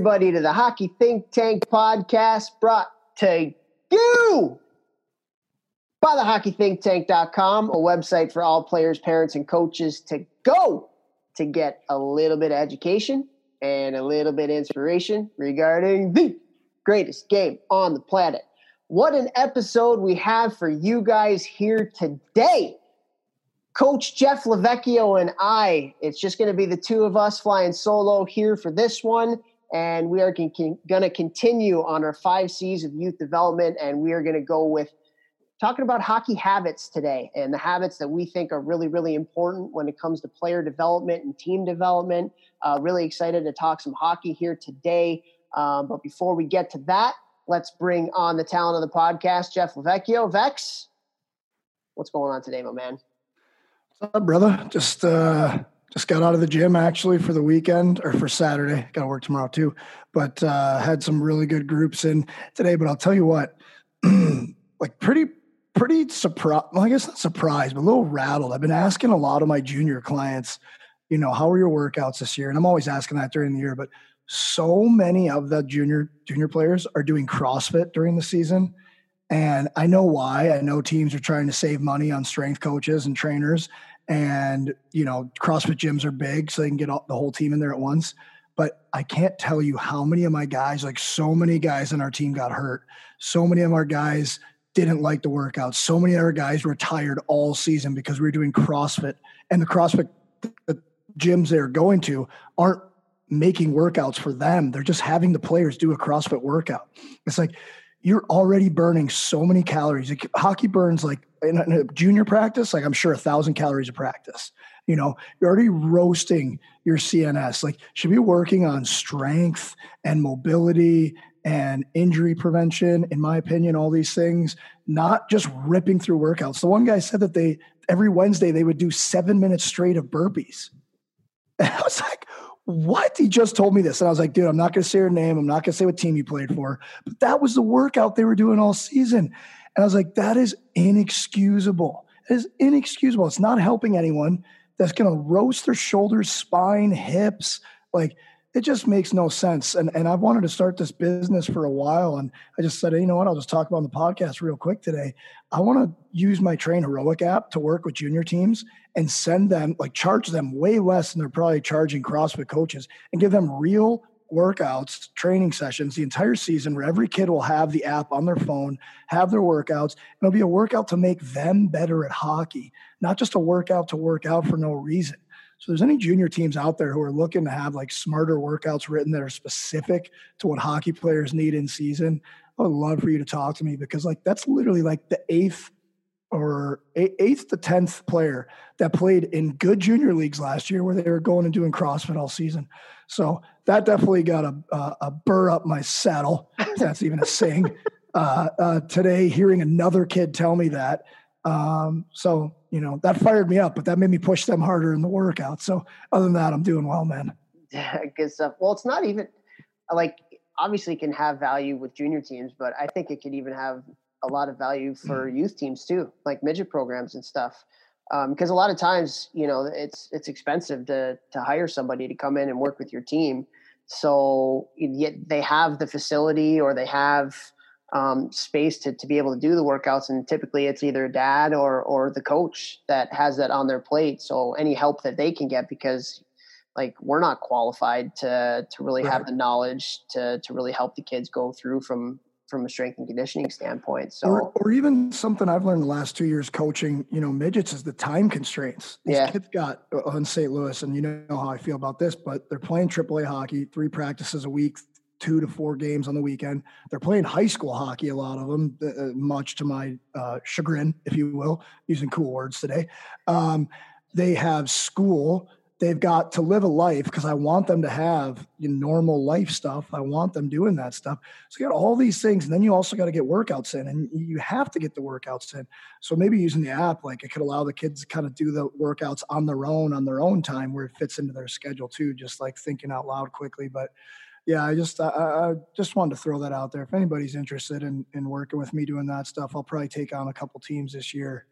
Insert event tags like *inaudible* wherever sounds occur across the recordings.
everybody to the Hockey Think Tank podcast brought to you by the hockeythinktank.com, a website for all players, parents, and coaches to go to get a little bit of education and a little bit of inspiration regarding the greatest game on the planet. What an episode we have for you guys here today. Coach Jeff Lavecchio and I, it's just going to be the two of us flying solo here for this one. And we are going to continue on our five C's of youth development. And we are going to go with talking about hockey habits today and the habits that we think are really, really important when it comes to player development and team development. Uh, really excited to talk some hockey here today. Um, but before we get to that, let's bring on the talent of the podcast, Jeff Lavecchio. Vex, what's going on today, my man? What's up, brother? Just uh, just got out of the gym actually for the weekend or for Saturday. Got to work tomorrow too, but uh, had some really good groups in today. But I'll tell you what, *clears throat* like pretty pretty surprised. Well, I guess not surprised, but a little rattled. I've been asking a lot of my junior clients, you know, how are your workouts this year? And I'm always asking that during the year, but so many of the junior junior players are doing CrossFit during the season. And I know why. I know teams are trying to save money on strength coaches and trainers. And, you know, CrossFit gyms are big, so they can get all, the whole team in there at once. But I can't tell you how many of my guys, like so many guys on our team got hurt. So many of our guys didn't like the workout. So many of our guys were tired all season because we were doing CrossFit, and the CrossFit the gyms they're going to aren't making workouts for them. They're just having the players do a CrossFit workout. It's like you're already burning so many calories. Like, hockey burns like in a, in a junior practice, like I'm sure a thousand calories a practice. You know, you're already roasting your CNS. Like, should be working on strength and mobility and injury prevention, in my opinion, all these things, not just ripping through workouts. The one guy said that they every Wednesday they would do seven minutes straight of burpees. And *laughs* I was like, what? He just told me this. And I was like, dude, I'm not going to say your name. I'm not going to say what team you played for. But that was the workout they were doing all season. And I was like, that is inexcusable. It is inexcusable. It's not helping anyone. That's going to roast their shoulders, spine, hips. Like, it just makes no sense. And and I've wanted to start this business for a while. And I just said, you know what, I'll just talk about on the podcast real quick today. I want to use my Train Heroic app to work with junior teams and send them, like charge them way less than they're probably charging CrossFit coaches and give them real workouts, training sessions the entire season where every kid will have the app on their phone, have their workouts. And it'll be a workout to make them better at hockey, not just a workout to work out for no reason. So there's any junior teams out there who are looking to have like smarter workouts written that are specific to what hockey players need in season, I would love for you to talk to me because like that's literally like the eighth or eighth to tenth player that played in good junior leagues last year where they were going and doing CrossFit all season. So that definitely got a, a, a burr up my saddle. that's even a saying. *laughs* Uh, uh, today, hearing another kid tell me that. Um, so you know, that fired me up, but that made me push them harder in the workout. So other than that, I'm doing well, man. Yeah, *laughs* good stuff. Well, it's not even like obviously can have value with junior teams, but I think it could even have a lot of value for mm. youth teams too, like midget programs and stuff. Because um, a lot of times, you know, it's it's expensive to to hire somebody to come in and work with your team. So yet they have the facility or they have um, space to, to be able to do the workouts. And typically it's either dad or, or the coach that has that on their plate. So any help that they can get, because like we're not qualified to, to really right. have the knowledge to, to really help the kids go through from, from a strength and conditioning standpoint. So, or, or even something I've learned the last two years coaching, you know, midgets is the time constraints. These yeah. kids got uh, on St. Louis, and you know how I feel about this, but they're playing AAA hockey, three practices a week, two to four games on the weekend. They're playing high school hockey, a lot of them, uh, uh, much to my uh, chagrin, if you will, using cool words today. Um, they have school. They've got to live a life because I want them to have normal life stuff. I want them doing that stuff. So you got all these things, and then you also got to get workouts in, and you have to get the workouts in. So maybe using the app, like it could allow the kids to kind of do the workouts on their own, on their own time, where it fits into their schedule too. Just like thinking out loud quickly, but yeah, I just I, I, just wanted to throw that out there. If anybody's interested in in working with me doing that stuff, I'll probably take on a couple teams this year.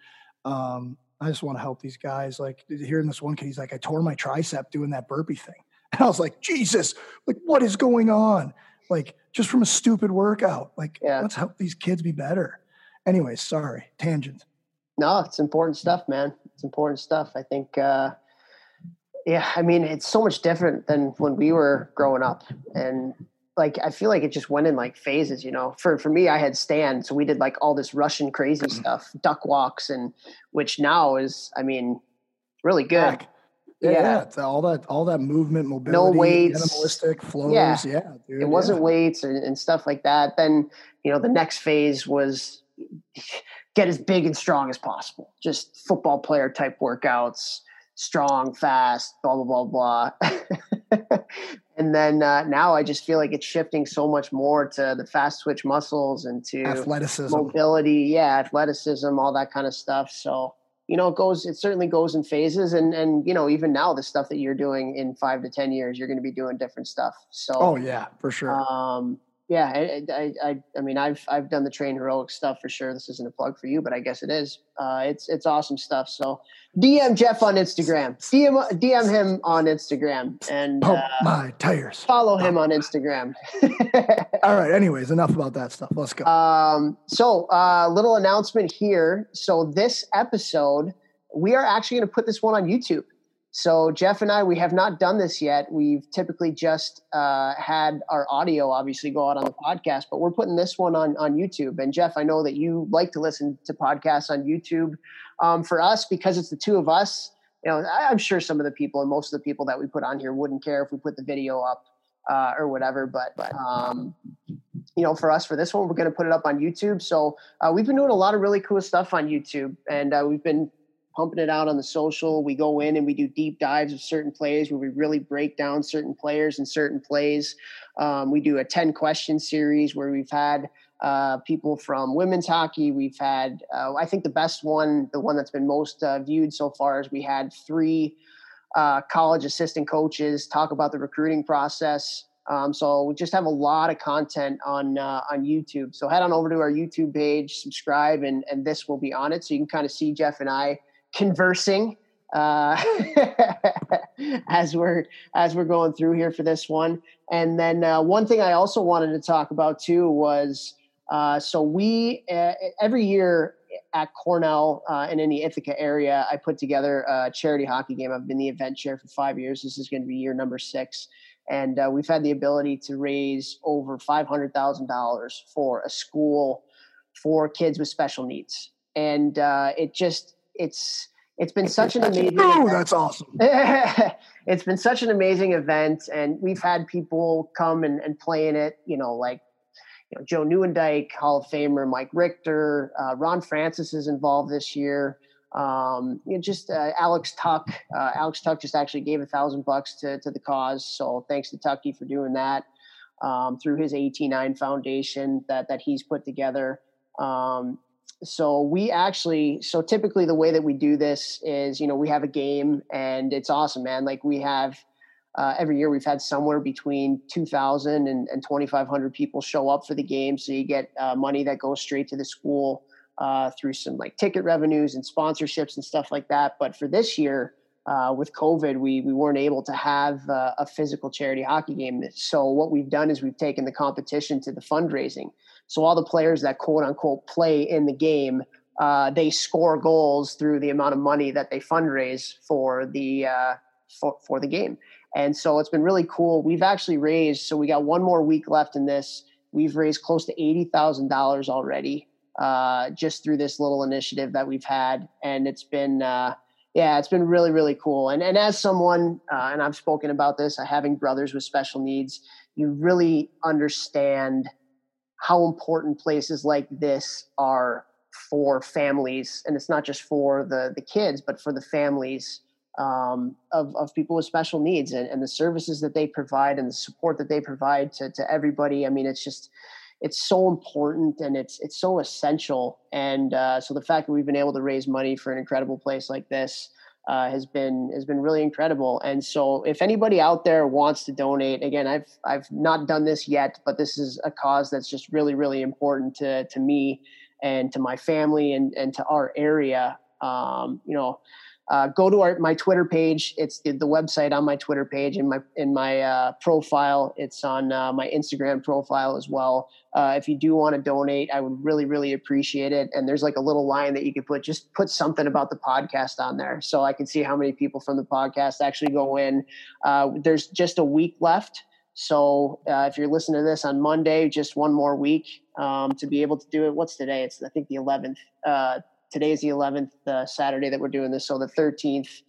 Um, I just want to help these guys. Like hearing this one kid, he's like, I tore my tricep doing that burpee thing. *laughs* And I was like, Jesus, like what is going on? Like just from a stupid workout. Like Yeah. let's help these kids be better. Anyway, sorry, tangent. No, it's important stuff, man. It's important stuff. I think, uh, yeah, I mean, it's so much different than when we were growing up. And like, I feel like it just went in like phases, you know. For for me, I had stand, so we did like all this Russian crazy mm-hmm. stuff, duck walks, and which now is, I mean, really good. Back. Yeah, Yeah. yeah, all that all that movement, mobility, no weights. animalistic flows. Yeah. Yeah, dude, it wasn't weights and, and stuff like that. Then, you know, the next phase was *sighs* get as big and strong as possible. Just football player type workouts, strong, fast, blah, blah, blah, blah. *laughs* *laughs* and then uh, now I just feel like it's shifting so much more to the fast twitch muscles and to athleticism. mobility, yeah, athleticism, all that kind of stuff. So, you know, it goes, it certainly goes in phases. And, and, you know, even now, the stuff that you're doing in five to 10 years, you're going to be doing different stuff. So, Oh yeah, for sure. um, yeah, I, I, I, I mean, I've, I've done the train heroic stuff for sure. This isn't a plug for you, but I guess it is. Uh, it's, it's awesome stuff. So DM Jeff on Instagram, DM, DM him on Instagram and Pump uh, my tires. follow him on Instagram. *laughs* All right. Anyways, enough about that stuff. Let's go. Um, so, uh, little announcement here. So, this episode, we are actually going to put this one on YouTube. So, Jeff and I, we have not done this yet. We've typically just uh, had our audio obviously go out on the podcast, but we're putting this one on on YouTube. And Jeff, I know that you like to listen to podcasts on YouTube. Um, for us, because it's the two of us, you know, I, I'm sure some of the people and most of the people that we put on here wouldn't care if we put the video up uh, or whatever. But, but um, you know, for us for this one, we're going to put it up on YouTube. So uh, we've been doing a lot of really cool stuff on YouTube, and uh, we've been pumping it out on the social. We go in and we do deep dives of certain plays where we really break down certain players and certain plays. Um, we do a 10 question series where we've had uh, people from women's hockey. We've had, uh, I think the best one, the one that's been most uh, viewed so far is we had three uh, college assistant coaches talk about the recruiting process. Um, so we just have a lot of content on uh, on YouTube. So head on over to our YouTube page, subscribe, and and this will be on it. So you can kind of see Jeff and I conversing uh, *laughs* as we're as we're going through here for this one. And then uh, one thing I also wanted to talk about too was uh, so we uh, every year at Cornell uh, and in the Ithaca area, I put together a charity hockey game. I've been the event chair for five years. This is going to be year number six. And uh, we've had the ability to raise over $500,000 for a school for kids with special needs. And uh, it just, it's, it's been such an amazing. Oh, event. that's awesome. *laughs* it's been such an amazing event, and we've had people come and, and play in it. You know, like you know Joe Nieuwendyk, Hall of Famer Mike Richter, uh, Ron Francis is involved this year. Um, you know, just uh, Alex Tuch. Uh, Alex Tuch just actually gave a thousand bucks to to the cause, so thanks to Tucky for doing that um, through his AT9 Foundation that that he's put together. Um, so we actually so typically the way that we do this is you know we have a game and it's awesome man. Like we have uh, every year we've had somewhere between 2000 and, and 2500 people show up for the game. So you get uh, money that goes straight to the school uh, through some like ticket revenues and sponsorships and stuff like that. But for this year uh, with covid we, we weren't able to have uh, a physical charity hockey game. So what we've done is we've taken the competition to the fundraising so all the players that quote unquote play in the game, uh, they score goals through the amount of money that they fundraise for the uh, for, for the game. And so it's been really cool. We've actually raised. So we got one more week left in this. We've raised close to eighty thousand dollars already, uh, just through this little initiative that we've had, and it's been. Uh, yeah, it's been really, really cool. And and as someone, uh, and I've spoken about this, having brothers with special needs, you really understand how important places like this are for families and it's not just for the the kids but for the families um, of, of people with special needs and, and the services that they provide and the support that they provide to, to everybody. I mean it's just it's so important and it's it's so essential. And uh, so the fact that we've been able to raise money for an incredible place like this uh, has been has been really incredible. And so, if anybody out there wants to donate, again, I've I've not done this yet, but this is a cause that's just really really important to to me and to my family and and to our area. Um, you know, uh, go to our, my Twitter page. It's the, the, website on my Twitter page in my in my uh, profile. It's on uh, my Instagram profile as well. Uh, if you do want to donate, I would really really appreciate it. And there's like a little line that you can put just put something about the podcast on there, so I can see how many people from the podcast actually go in. Uh, there's just a week left. So uh, if you're listening to this on Monday, just one more week um, to be able to do it. What's today? It's I think the 11th today is the 11th uh, Saturday that we're doing this. So the 13th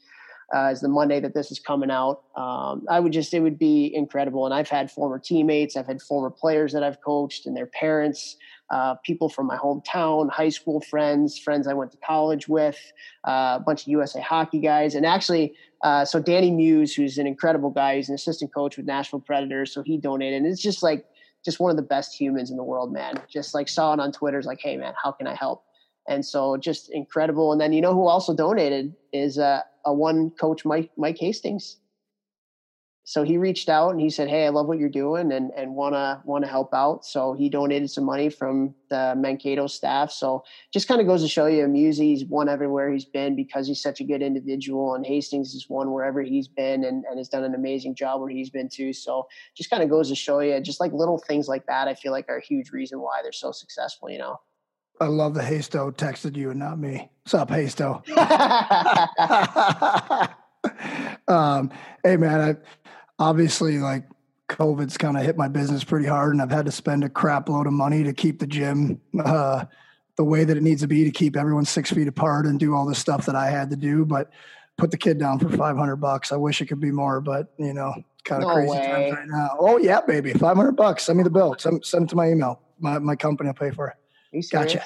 uh, is the Monday that this is coming out. Um, I would just, it would be incredible. And I've had former teammates, I've had former players that I've coached and their parents, uh, people from my hometown, high school friends, friends I went to college with, uh, a bunch of USA hockey guys. And actually, uh, so Danny Muse, who's an incredible guy, he's an assistant coach with Nashville Predators. So he donated. And it's just like, just one of the best humans in the world, man. Just like saw it on Twitter, is like, hey, man, how can I help? And so just incredible. And then you know who also donated is uh, a one coach Mike Mike Hastings. So he reached out and he said, "Hey, I love what you're doing and and wanna wanna help out." So he donated some money from the Mankato staff. So just kind of goes to show you, Musey's won everywhere he's been because he's such a good individual, and Hastings has won wherever he's been and, and has done an amazing job where he's been too. So just kind of goes to show you, just like little things like that, I feel like are a huge reason why they're so successful. You know. I love the Hasto texted you and not me. What's up, Hasto? *laughs* *laughs* um, hey man, I obviously like COVID's kind of hit my business pretty hard, and I've had to spend a crap load of money to keep the gym uh, the way that it needs to be to keep everyone six feet apart and do all the stuff that I had to do. But put the kid down for five hundred bucks. I wish it could be more, but you know, kind of no crazy way. times right now. Oh yeah, baby, five hundred bucks. Send me the bill. Send, send it to my email. My my company will pay for it. Gotcha.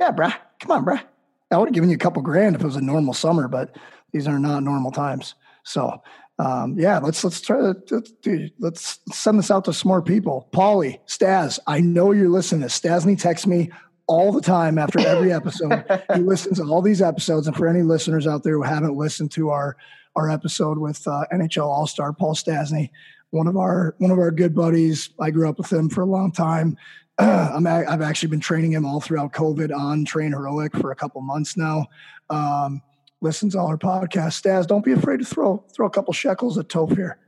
Yeah, bruh. Come on, bruh. I would have given you a couple grand if it was a normal summer, but these are not normal times. So, um, yeah, let's let's try to let's, let's send this out to some more people. Paulie, Staz, I know you're listening. To Stastny texts me all the time after every episode. he *laughs* listens to all these episodes, and for any listeners out there who haven't listened to our our episode with uh, NHL All Star Paul Stastny, one of our one of our good buddies. I grew up with him for a long time. *clears throat* I'm a, I've actually been training him all throughout COVID on Train Heroic for a couple months now. Um, listens to all our podcasts. Staz, don't be afraid to throw throw a couple shekels at Toph here.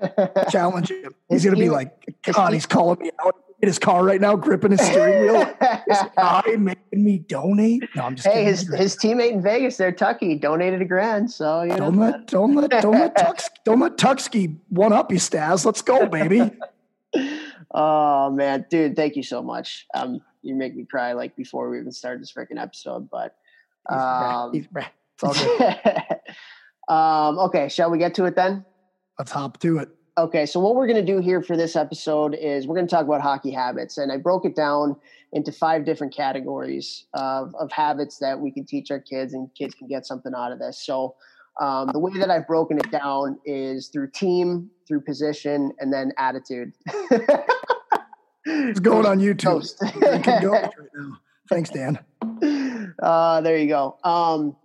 *laughs* Challenge him. He's going to be like, God, he's calling me out in his car right now, gripping his steering wheel. This *laughs* guy making me donate. No, I'm just hey, his, his teammate in Vegas, there, Tucky, donated a grand. So you don't let don't let don't let *laughs* Tux don't let Tuxky one up you, Staz. Let's go, baby. Oh man, dude, thank you so much. Um, you make me cry like before we even started this freaking episode. But um, He's He's it's all um, okay, shall we get to it then? Let's hop to it. Okay, so what we're going to do here for this episode is we're going to talk about hockey habits, and I broke it down into five different categories of, of habits that we can teach our kids, and kids can get something out of this. So um, the way that I've broken it down is through team, through position, and then attitude. it's going on YouTube. go right now. Thanks, Dan. Uh, there you go. Um,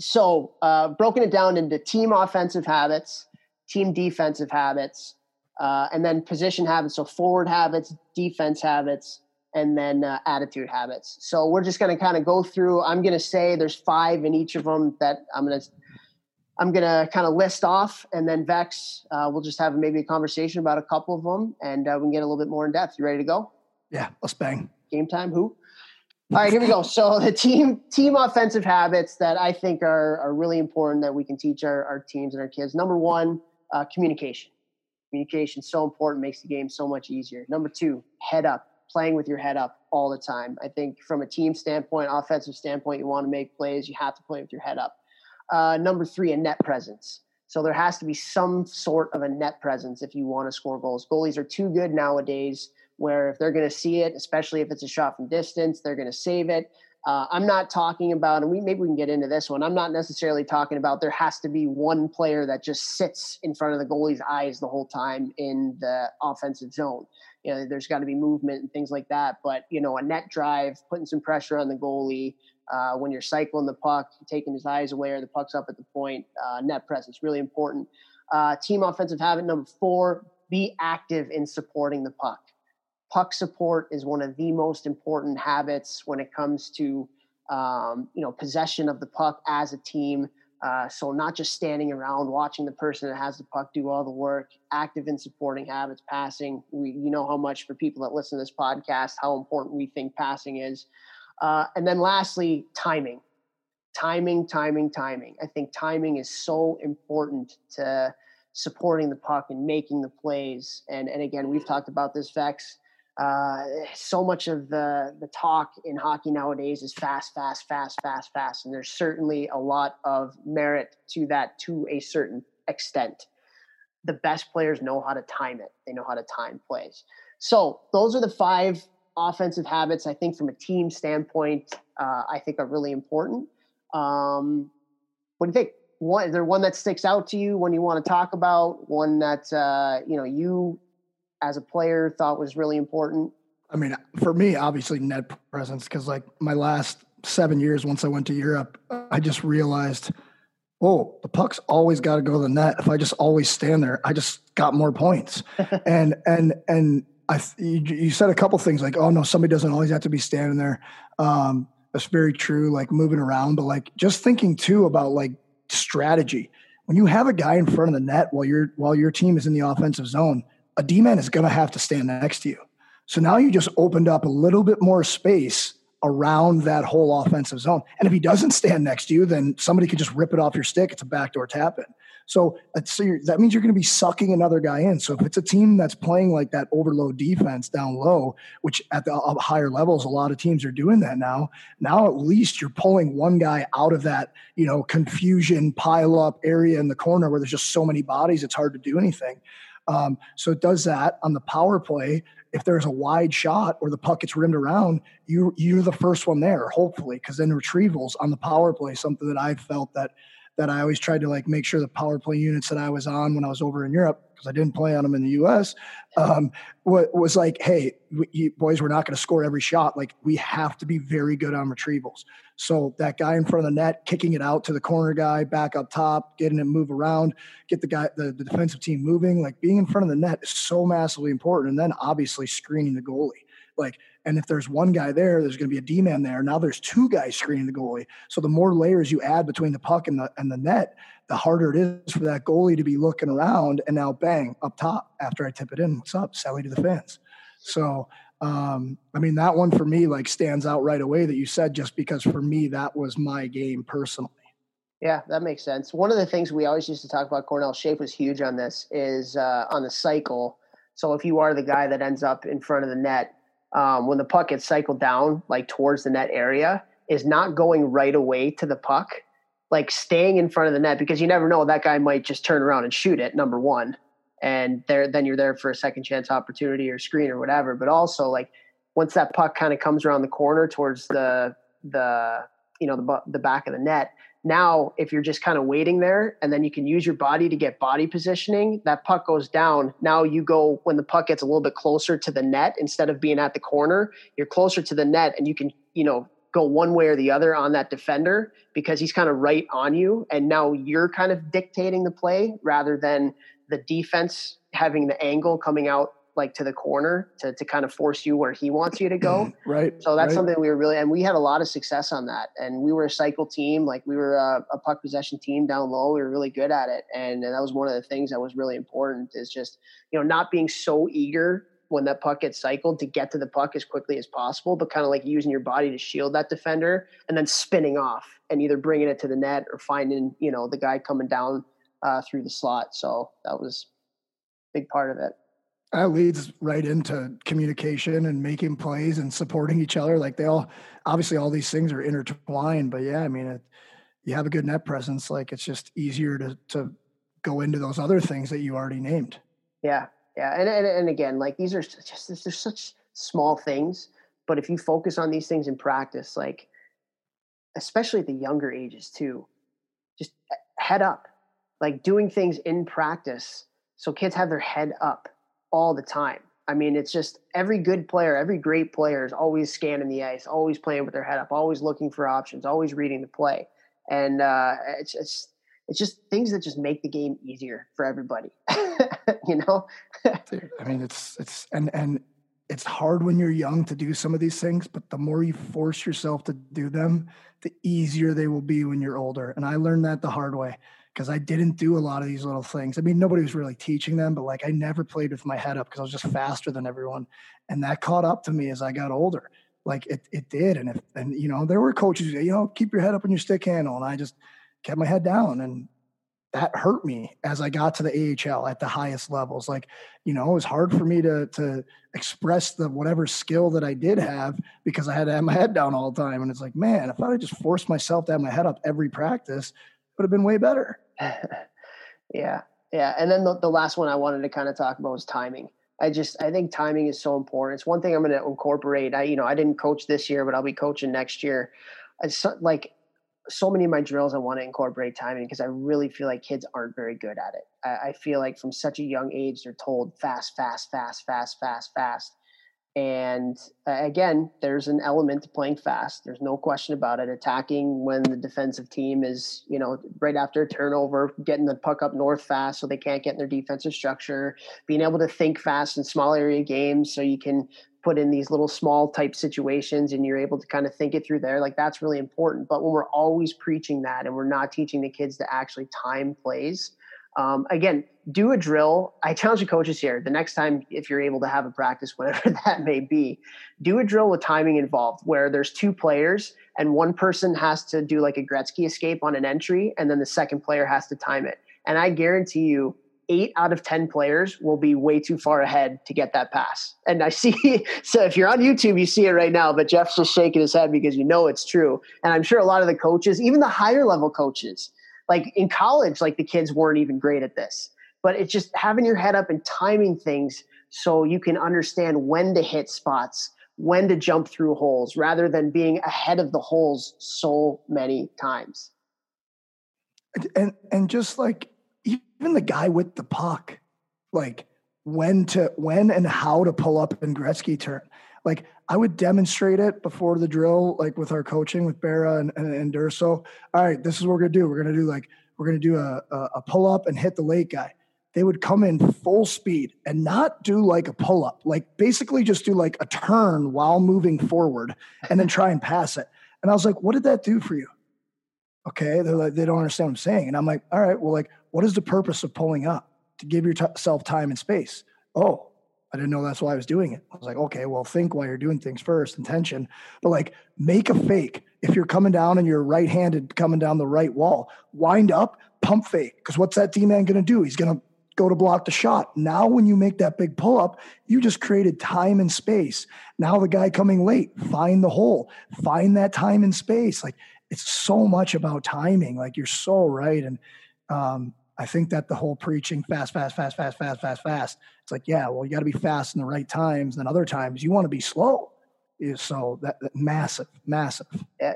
so, uh, broken it down into team offensive habits, team defensive habits, uh, and then position habits. So, forward habits, defense habits, and then uh, attitude habits. So, we're just going to kind of go through. I'm going to say there's five in each of them that I'm going to I'm going to kind of list off, and then Vex, uh, we'll just have maybe a conversation about a couple of them, and uh, we can get a little bit more in depth. You ready to go? Yeah, let's bang. Game time. Who? All right, here we go. So *laughs* the team team offensive habits that I think are are really important that we can teach our, our teams and our kids. Number one, uh, communication. Communication so important, makes the game so much easier. Number two, head up. Playing with your head up all the time. I think from a team standpoint, offensive standpoint, you want to make plays, you have to play with your head up uh, number three, a net presence. So there has to be some sort of a net presence if you want to score goals. Goalies are too good nowadays where if they're going to see it, especially if it's a shot from distance, they're going to save it. Uh, I'm not talking about, and we maybe we can get into this one. I'm not necessarily talking about there has to be one player that just sits in front of the goalie's eyes the whole time in the offensive zone. You know, there's got to be movement and things like that. But you know, a net drive, putting some pressure on the goalie, uh, when you're cycling the puck, taking his eyes away or the puck's up at the point, uh, net presence, really important. Uh, team offensive habit number four, be active in supporting the puck. Puck support is one of the most important habits when it comes to um, you know possession of the puck as a team. Uh, so not just standing around watching the person that has the puck do all the work, active in supporting habits, passing. We, you know how much for people that listen to this podcast, how important we think passing is. Uh, and then lastly, timing, timing, timing, timing. I think timing is so important to supporting the puck and making the plays. And and again, we've talked about this, Vex. Uh, so much of the the talk in hockey nowadays is fast, fast, fast, fast, fast, and there's certainly a lot of merit to that to a certain extent. The best players know how to time it; they know how to time plays. So those are the five offensive habits I think from a team standpoint uh, I think are really important. Um, what do you think? One, is there one that sticks out to you? One you want to talk about? One that uh, you know you as a player thought was really important? I mean, for me, obviously net presence because like my last seven years, once I went to Europe, I just realized, oh, the puck's always got to go to the net. If I just always stand there, I just got more points. *laughs* and and and I you, you, said a couple things like, oh no, somebody doesn't always have to be standing there. Um, that's very true. Like moving around, but like just thinking too about like strategy. When you have a guy in front of the net while your while your team is in the offensive zone, a D man is going to have to stand next to you. So now you just opened up a little bit more space around that whole offensive zone. And if he doesn't stand next to you, then somebody could just rip it off your stick. It's a backdoor tap in. So, so that means you're going to be sucking another guy in. So if it's a team that's playing like that overload defense down low, which at the higher levels, a lot of teams are doing that now. Now at least you're pulling one guy out of that, you know, confusion pile up area in the corner where there's just so many bodies, it's hard to do anything. Um, so it does that on the power play. If there's a wide shot or the puck gets rimmed around, you you're the first one there, hopefully, because then retrievals on the power play, something that I've felt that that I always tried to like make sure the power play units that I was on when I was over in Europe, because I didn't play on them in the U.S., um, was like, hey, we, boys, we're not going to score every shot. Like we have to be very good on retrievals. So that guy in front of the net, kicking it out to the corner guy, back up top, getting it move around, get the guy, the, the defensive team moving. Like being in front of the net is so massively important. And then obviously screening the goalie. Like and if there's one guy there, there's going to be a D man there. Now there's two guys screening the goalie. So the more layers you add between the puck and the and the net, the harder it is for that goalie to be looking around. And now bang up top after I tip it in. What's up? Sally to the fence. So um, I mean that one for me like stands out right away that you said just because for me that was my game personally. Yeah, that makes sense. One of the things we always used to talk about, Cornell Shape was huge on this, is uh, on the cycle. So if you are the guy that ends up in front of the net, um, when the puck gets cycled down like towards the net area is not going right away to the puck like staying in front of the net because you never know that guy might just turn around and shoot it number one and there then you're there for a second chance opportunity or screen or whatever. But also like once that puck kind of comes around the corner towards the the you know the the back of the net now, if you're just kind of waiting there and then you can use your body to get body positioning, that puck goes down. Now you go when the puck gets a little bit closer to the net instead of being at the corner, you're closer to the net and you can, you know, go one way or the other on that defender because he's kind of right on you. And now you're kind of dictating the play rather than the defense having the angle coming out like to the corner to, to kind of force you where he wants you to go. *clears throat* right. So that's right. something we were really, and we had a lot of success on that. And we were a cycle team, like we were a, a puck possession team down low. We were really good at it. And, and that was one of the things that was really important is just, you know, not being so eager when that puck gets cycled to get to the puck as quickly as possible, but kind of like using your body to shield that defender and then spinning off and either bringing it to the net or finding, you know, the guy coming down uh, through the slot. So that was a big part of it that leads right into communication and making plays and supporting each other. Like they all, obviously, all these things are intertwined. But yeah, I mean, it, you have a good net presence. Like it's just easier to to go into those other things that you already named. Yeah, yeah, and and, and again, like these are just they're such small things, but if you focus on these things in practice, like especially at the younger ages too, just eh, head up, like doing things in practice, so kids have their head up all the time. I mean, it's just every good player, every great player is always scanning the ice, always playing with their head up, always looking for options, always reading the play, and uh, it's it's it's just things that just make the game easier for everybody. *laughs* you know, I mean, it's it's and and it's hard when you're young to do some of these things, but the more you force yourself to do them, the easier they will be when you're older. And I learned that the hard way because I didn't do a lot of these little things. I mean, nobody was really teaching them, but like I never played with my head up because I was just faster than everyone. And that caught up to me as I got older. Like it, it did. And if, and you know, there were coaches, you know, keep your head up on your stick handle. And I just kept my head down and that hurt me as I got to the AHL at the highest levels. Like, you know, it was hard for me to to express the whatever skill that I did have because I had to have my head down all the time. And it's like, man, if I just forced myself to have my head up every practice, it would have been way better. *laughs* yeah. Yeah. And then the, the last one I wanted to kind of talk about was timing. I just I think timing is so important. It's one thing I'm going to incorporate. I you know I didn't coach this year, but I'll be coaching next year. It's like so many of my drills I want to incorporate timing because I really feel like kids aren't very good at it. I, I, feel like from such a young age they're told fast, fast, fast, fast, fast, fast. And uh, again, there's an element to playing fast. There's no question about it. Attacking when the defensive team is, you know, right after a turnover, getting the puck up north fast so they can't get in their defensive structure, being able to think fast in small area games so you can put in these little small type situations and you're able to kind of think it through there like that's really important but when we're always preaching that and we're not teaching the kids to actually time plays um, again do a drill i challenge the coaches here the next time if you're able to have a practice *laughs* whatever that may be do a drill with timing involved where there's two players and one person has to do like a gretzky escape on an entry and then the second player has to time it and i guarantee you eight out of 10 players will be way too far ahead to get that pass. And I *laughs* see, so if you're on YouTube, you see it right now, but Jeff's just shaking his head because you know it's true. And I'm sure a lot of the coaches, even the higher level coaches, like in college, like the kids weren't even great at this. But it's just having your head up and timing things so you can understand when to hit spots, when to jump through holes, rather than being ahead of the holes so many times. And and just like even the guy with the puck, like when to when and how to pull up in Gretzky turn. Like I would demonstrate it before the drill, like with our coaching with Bera and, and, and Durso. All right, this is what we're gonna do. We're gonna do like we're gonna do a, a, a pull up and hit the late guy. They would come in full speed and not do like a pull up, like basically just do like a turn while moving forward and then try and pass it. And I was like, what did that do for you? Okay. They're like, they don't understand what I'm saying. And I'm like, all right, well, like, what is the purpose of pulling up? To give yourself time and space. Oh, I didn't know that's why I was doing it. I was like, okay, well, think while you're doing things first, intention. But like, make a fake. If you're coming down and you're right handed coming down the right wall, wind up, pump fake. Because what's that D man going to do? He's going to go to block the shot. Now, when you make that big pull up, you just created time and space. Now, the guy coming late, find the hole, find that time and space. Like, it's so much about timing. Like, you're so right. And, um, I think that the whole preaching fast, fast, fast, fast, fast, fast, fast. It's like, yeah, well, you got to be fast in the right times. And other times you want to be slow. Is so that, that massive, massive.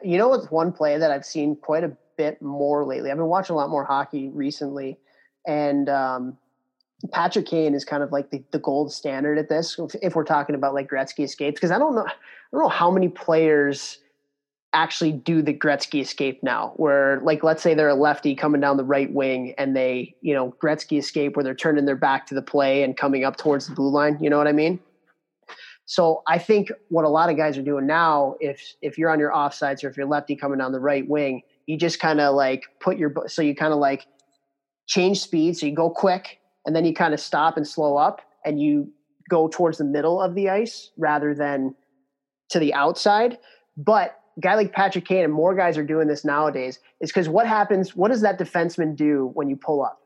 You know it's one play that I've seen quite a bit more lately. I've been watching a lot more hockey recently, and um, Patrick Kane is kind of like the, the gold standard at this. If, if we're talking about like Gretzky escapes, because I don't know, I don't know how many players actually do the Gretzky escape now, where like let's say they're a lefty coming down the right wing and they, you know, Gretzky escape where they're turning their back to the play and coming up towards the blue line. You know what I mean? So I think what a lot of guys are doing now, if if you're on your offsides or if you're lefty coming down the right wing, you just kind of like put your so you kind of like change speed, so you go quick and then you kind of stop and slow up and you go towards the middle of the ice rather than to the outside. But guy like Patrick Kane and more guys are doing this nowadays is because what happens? What does that defenseman do when you pull up?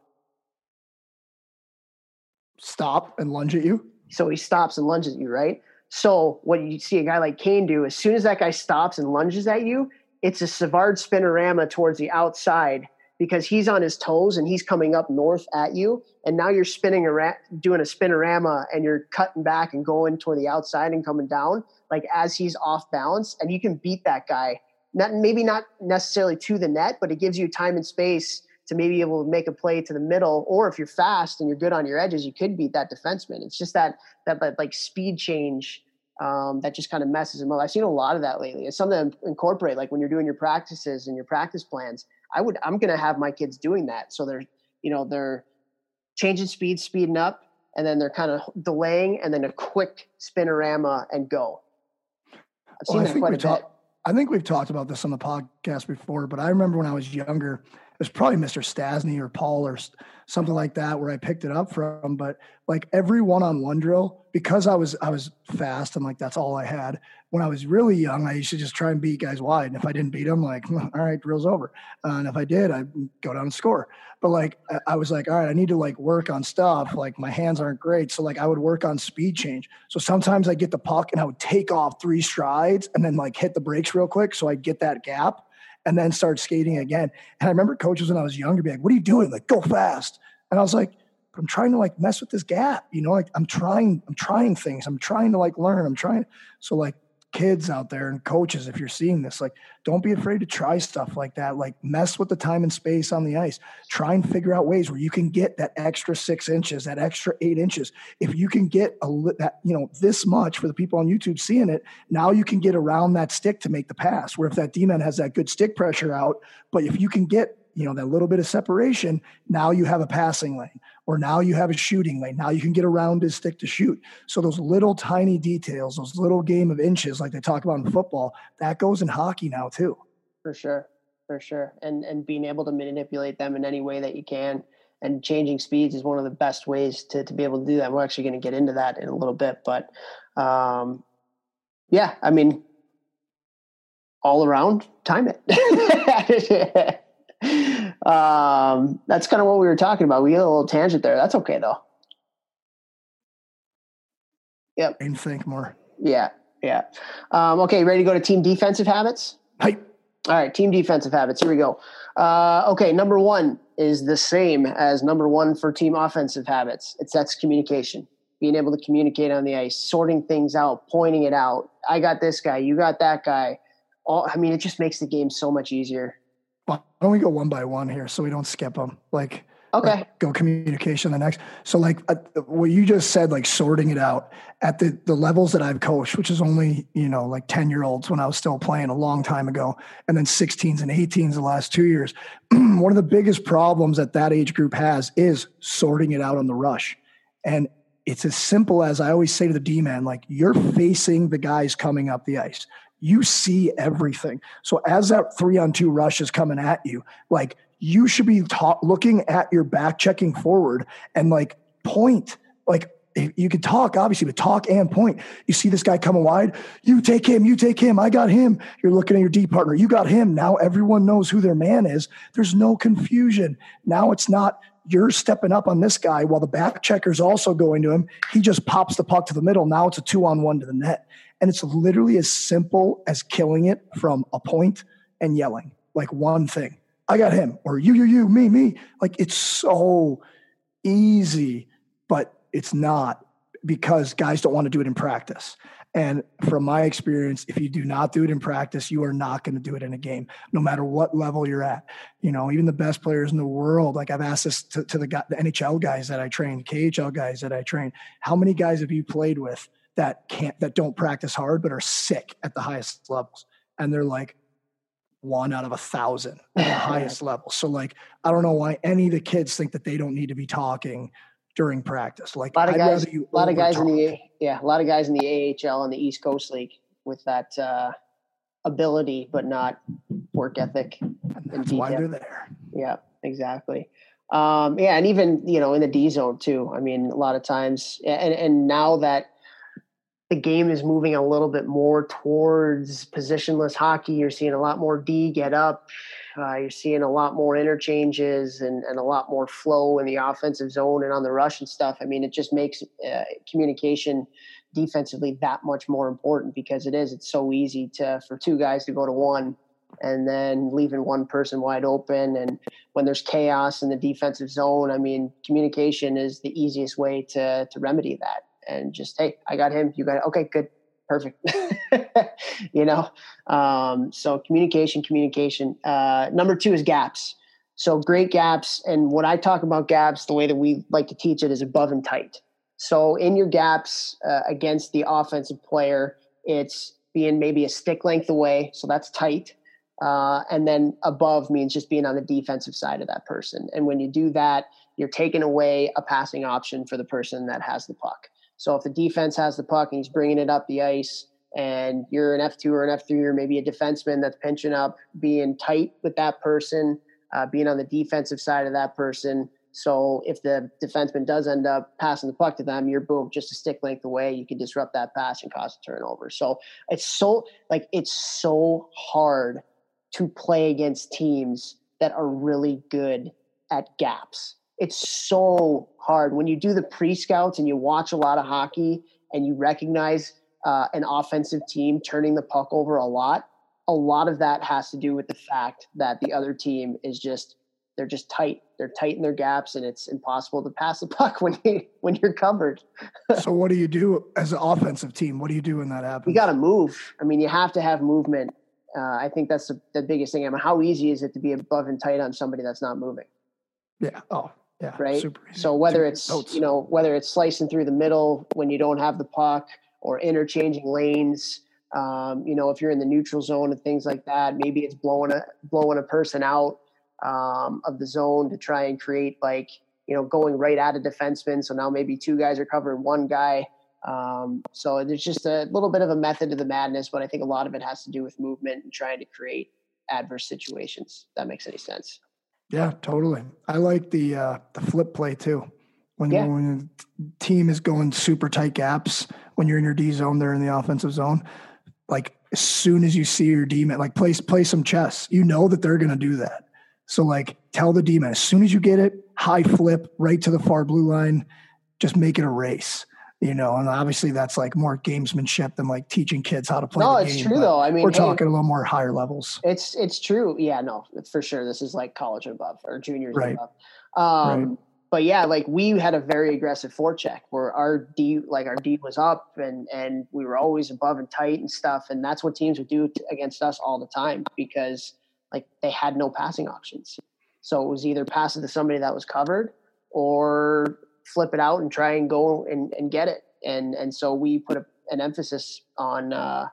Stop and lunge at you. So he stops and lunges at you, right? So what you see a guy like Kane do, as soon as that guy stops and lunges at you, it's a Savard spinorama towards the outside because he's on his toes and he's coming up north at you. And now you're spinning around, doing a spinorama and you're cutting back and going toward the outside and coming down like as he's off balance. And you can beat that guy. Not maybe not necessarily to the net, but it gives you time and space to maybe able to make a play to the middle. Or if you're fast and you're good on your edges, you could beat that defenseman. It's just that that, that like speed change um, that just kind of messes him up. I've seen a lot of that lately. It's something to incorporate, like when you're doing your practices and your practice plans. I would I'm going to have my kids doing that, so they're you know they're changing speed, speeding up, and then they're kind of delaying, and then a quick spinorama and go. I've seen well, that quite a talk, bit. I think we've talked about this on the podcast before, but I remember when I was younger, was probably Mr. Stastny or Paul or something like that where I picked it up from. But like every one-on-one drill, because I was I was fast and like that's all I had. When I was really young, I used to just try and beat guys wide, and if I didn't beat them, like *laughs* all right, drill's over. Uh, and if I did, I'd go down and score. But like I was like, all right, I need to like work on stuff. Like my hands aren't great, so like I would work on speed change. So sometimes I get the puck and I would take off three strides and then like hit the brakes real quick, so I get that gap and then start skating again. And I remember coaches when I was younger be like, "What are you doing? Like go fast." And I was like, I'm trying to like mess with this gap, you know, like I'm trying, I'm trying things. I'm trying to like learn. I'm trying. So like kids out there and coaches, if you're seeing this, like don't be afraid to try stuff like that. Like mess with the time and space on the ice. Try and figure out ways where you can get that extra six inches, that extra eight inches. If you can get a that, you know, this much for the people on YouTube seeing it, now you can get around that stick to make the pass. Where if that D man has that good stick pressure out, but if you can get you know that little bit of separation now you have a passing lane or now you have a shooting lane. Now you can get around his stick to shoot. So those little tiny details those little game of inches like they talk about in football that goes in hockey now too. For sure for sure. And and being able to manipulate them in any way that you can and changing speeds is one of the best ways to, to be able to do that. We're actually going to get into that in a little bit but um yeah i mean all around time it *laughs* *laughs* um, that's kind of what we were talking about. We get a little tangent there. That's okay though. Yep. And think more. Yeah. Yeah. Um, okay. Ready to go to team defensive habits? Hi. All right. Team defensive habits. Here we go. Uh, okay. Number one is the same as number one for team offensive habits. It's that's communication. Being able to communicate on the ice, sorting things out, pointing it out. I got this guy. You got that guy. All, I mean, it just makes the game so much easier. Why don't we go one by one here so we don't skip them? Like, okay, go communication the next. So, like uh, what you just said, like sorting it out at the the levels that I've coached, which is only you know like ten year olds when I was still playing a long time ago, and then 16s and 18s the last two years. *clears throat* One of the biggest problems that that age group has is sorting it out on the rush, and it's as simple as I always say to the D man, like you're facing the guys coming up the ice you see everything. So as that three on two rush is coming at you, like you should be ta- looking at your back, checking forward, and like point. Like you could talk, obviously, but talk and point. You see this guy coming wide, you take him, you take him. I got him. You're looking at your D partner, you got him. Now everyone knows who their man is. There's no confusion. Now it's not you're stepping up on this guy while the back checker's also going to him. He just pops the puck to the middle. Now it's a two on one to the net. And it's literally as simple as killing it from a point and yelling like one thing. I got him, or you, you, you, me, me. Like it's so easy, but it's not because guys don't want to do it in practice. And from my experience, if you do not do it in practice, you are not going to do it in a game, no matter what level you're at. You know, even the best players in the world, like I've asked this to, to the, the NHL guys that I train, KHL guys that I train, how many guys have you played with that can't that don't practice hard but are sick at the highest levels. And they're like one out of a thousand at the *laughs* highest level. So like i don't know why any of the kids think that they don't need to be talking during practice. Like a lot of I'd guys a lot of guys in the yeah a lot of guys in the ahl and the east coast league with that uh ability but not work ethic and that's why they're there. Yeah exactly. Um, yeah, and even you know in the D zone too. I mean, a lot of times, and and now that the game is moving a little bit more towards positionless hockey. You're seeing a lot more D get up. Uh, you're seeing a lot more interchanges and, and a lot more flow in the offensive zone and on the rush and stuff. I mean, it just makes uh, communication defensively that much more important because it is. It's so easy to for two guys to go to one and then leaving one person wide open. And when there's chaos in the defensive zone, I mean, communication is the easiest way to to remedy that and just hey i got him you got it. Okay good perfect. *laughs* You know um, so communication communication uh, number two is gaps. So great gaps and when i talk about gaps the way that we like to teach it is above and tight. So in your gaps uh, against the offensive player it's being maybe a stick length away so that's tight uh, and then above means just being on the defensive side of that person. And when you do that you're taking away a passing option for the person that has the puck. So if the defense has the puck and he's bringing it up the ice, and you're an F2 or an F3 or maybe a defenseman that's pinching up, being tight with that person, uh, being on the defensive side of that person. So if the defenseman does end up passing the puck to them, you're boom, just a stick length away. You can disrupt that pass and cause a turnover. So it's so like it's so hard to play against teams that are really good at gaps. It's so hard when you do the pre scouts and you watch a lot of hockey and you recognize uh, an offensive team turning the puck over a lot. A lot of that has to do with the fact that the other team is just they're just tight. They're tight in their gaps, and it's impossible to pass the *laughs* puck when you when you're covered. so, what do you do as an offensive team? What do you do when that happens? You got to move. I mean, you have to have movement. Uh, I think that's the, the biggest thing. I mean, how easy is it to be above and tight on somebody that's not moving? Yeah. Oh, yeah. Right. So whether it's you know whether it's slicing through the middle when you don't have the puck, or interchanging lanes. Um, you know, if you're in the neutral zone and things like that, maybe it's blowing a blowing a person out um, of the zone to try and create like you know going right at a defenseman. So now maybe two guys are covering one guy. Um, so there's just a little bit of a method to the madness, but I think a lot of it has to do with movement and trying to create adverse situations. that makes any sense. Yeah, totally. I like the uh, the flip play too. When, yeah. when the team is going super tight gaps, when you're in your D zone, they're in the offensive zone. Like as soon as you see your demon, like play play some chess. You know that they're going to do that. So like tell the demon as soon as you get it, high flip right to the far blue line, just make it a race. You know, and obviously that's like more gamesmanship than like teaching kids how to play. No, it's game, true though. I mean, we're hey, talking a little more higher levels. It's it's true. Yeah, no, for sure. This is like college above or juniors right. above. Um, right but yeah, like we had a very aggressive forecheck where our D, like our D was up and and we were always above and tight and stuff, and that's what teams would do against us all the time because like they had no passing options. So it was either pass it to somebody that was covered or flip it out and try and go and, and get it. And and so we put a, an emphasis on uh,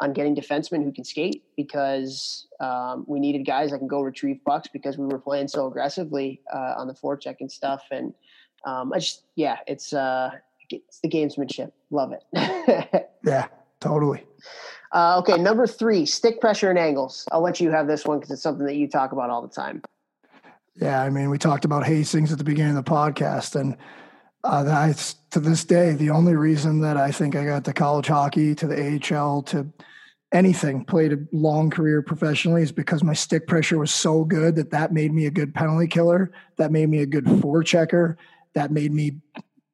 on getting defensemen who can skate because um, we needed guys that can go retrieve pucks because we were playing so aggressively uh, on the forecheck and stuff. And um, I just, yeah, it's uh, it's the gamesmanship. Love it. *laughs* yeah, totally. Uh, okay, number three, stick pressure and angles. I'll let you have this one because it's something that you talk about all the time. Yeah, I mean, we talked about Hastings at the beginning of the podcast, and uh, that's to this day the only reason that I think I got to college hockey, to the AHL, to anything, played a long career professionally, is because my stick pressure was so good that that made me a good penalty killer. That made me a good forechecker. That made me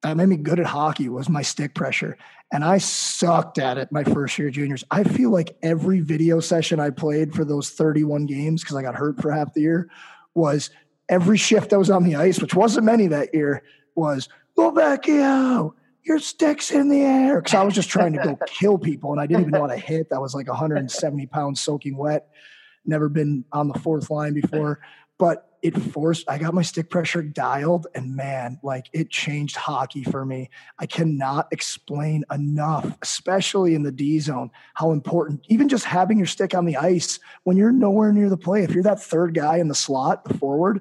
that made me good at hockey was my stick pressure. And I sucked at it my first year juniors. I feel like every video session I played for those 31 games, because I got hurt for half the year, was every shift that was on the ice, which wasn't many that year, was Lovecchio, your stick's in the air. Because I was just trying to go *laughs* kill people and I didn't even know how to hit. That was like 170 pounds soaking wet. Never been on the fourth line before. But it forced, I got my stick pressure dialed and man, like it changed hockey for me. I cannot explain enough, especially in the D zone, how important even just having your stick on the ice when you're nowhere near the play. If you're that third guy in the slot, the forward,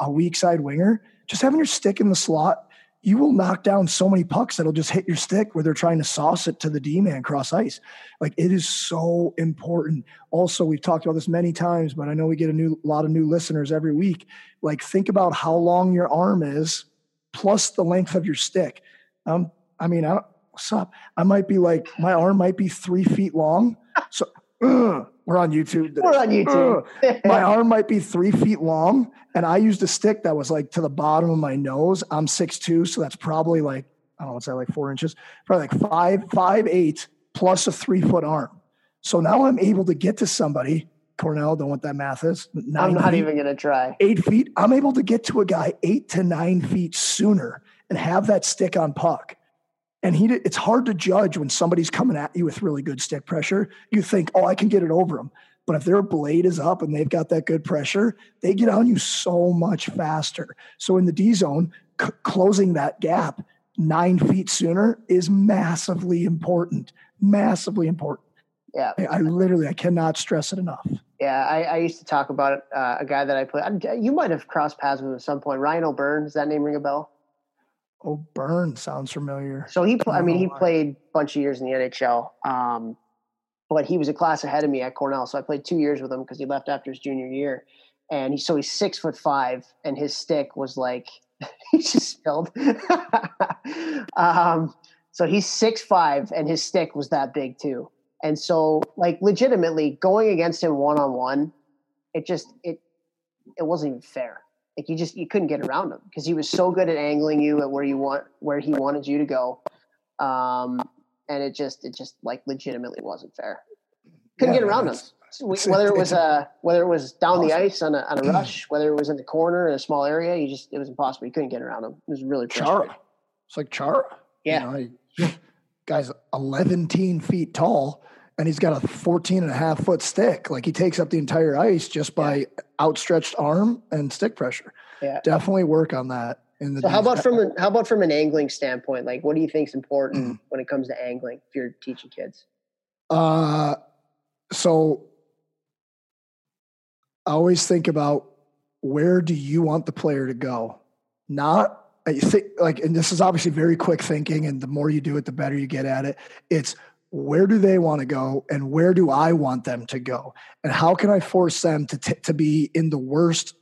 a weak side winger, just having your stick in the slot you will knock down so many pucks that'll just hit your stick where they're trying to sauce it to the D man cross ice. Like it is so important. Also, we've talked about this many times, but I know we get a new lot of new listeners every week. Like think about how long your arm is plus the length of your stick. Um, I mean, I don't, what's up? I might be like my arm might be three feet long. We're on YouTube. We're on YouTube. *laughs* my arm might be three feet long, and I used a stick that was like to the bottom of my nose. I'm six two, so that's probably like I don't know what's that like four inches, probably like five five eight plus a three foot arm. So now I'm able to get to somebody. Cornell, don't what that math is. I'm not feet, even going to try. Eight feet. I'm able to get to a guy eight to nine feet sooner and have that stick on puck. And he, it's hard to judge when somebody's coming at you with really good stick pressure. You think, oh, I can get it over them. But if their blade is up and they've got that good pressure, they get on you so much faster. So in the D zone, c- closing that gap nine feet sooner is massively important. Massively important. Yeah. I, I literally, I cannot stress it enough. Yeah, I, I used to talk about uh, a guy that I played. You might have crossed paths with him at some point. Ryan O'Byrne. Does that name ring a bell? O'Byrne sounds familiar. So he, I, I mean, he played a bunch of years in the NHL. Um, but he was a class ahead of me at Cornell. So I played two years with him because he left after his junior year. And he, so he's six foot five, and his stick was like *laughs* he just spilled. *laughs* um, so he's six five, and his stick was that big too. And so, like, legitimately going against him one on one, it just it it wasn't even fair. Like you just you couldn't get around him because he was so good at angling you at where you want where he wanted you to go. Um, and it just it just like legitimately wasn't fair. Couldn't yeah, get around him. Whether it was *laughs* uh whether it was down awesome. the ice on a on a rush, whether it was in the corner in a small area, you just it was impossible. You couldn't get around him. It was really Chara. It's like Chara. Yeah. You know, *laughs* guy's 11 feet tall and he's got a 14 and a half foot stick. Like he takes up the entire ice just by yeah. outstretched arm and stick pressure. Yeah. Definitely work on that. In the so how about from an, how about from an angling standpoint? Like what do you think is important mm. when it comes to angling if you're teaching kids? Uh, so I always think about where do you want the player to go? Not I think like, and this is obviously very quick thinking, and the more you do it, the better you get at it. It's where do they want to go and where do I want them to go? And how can I force them to, t- to be in the worst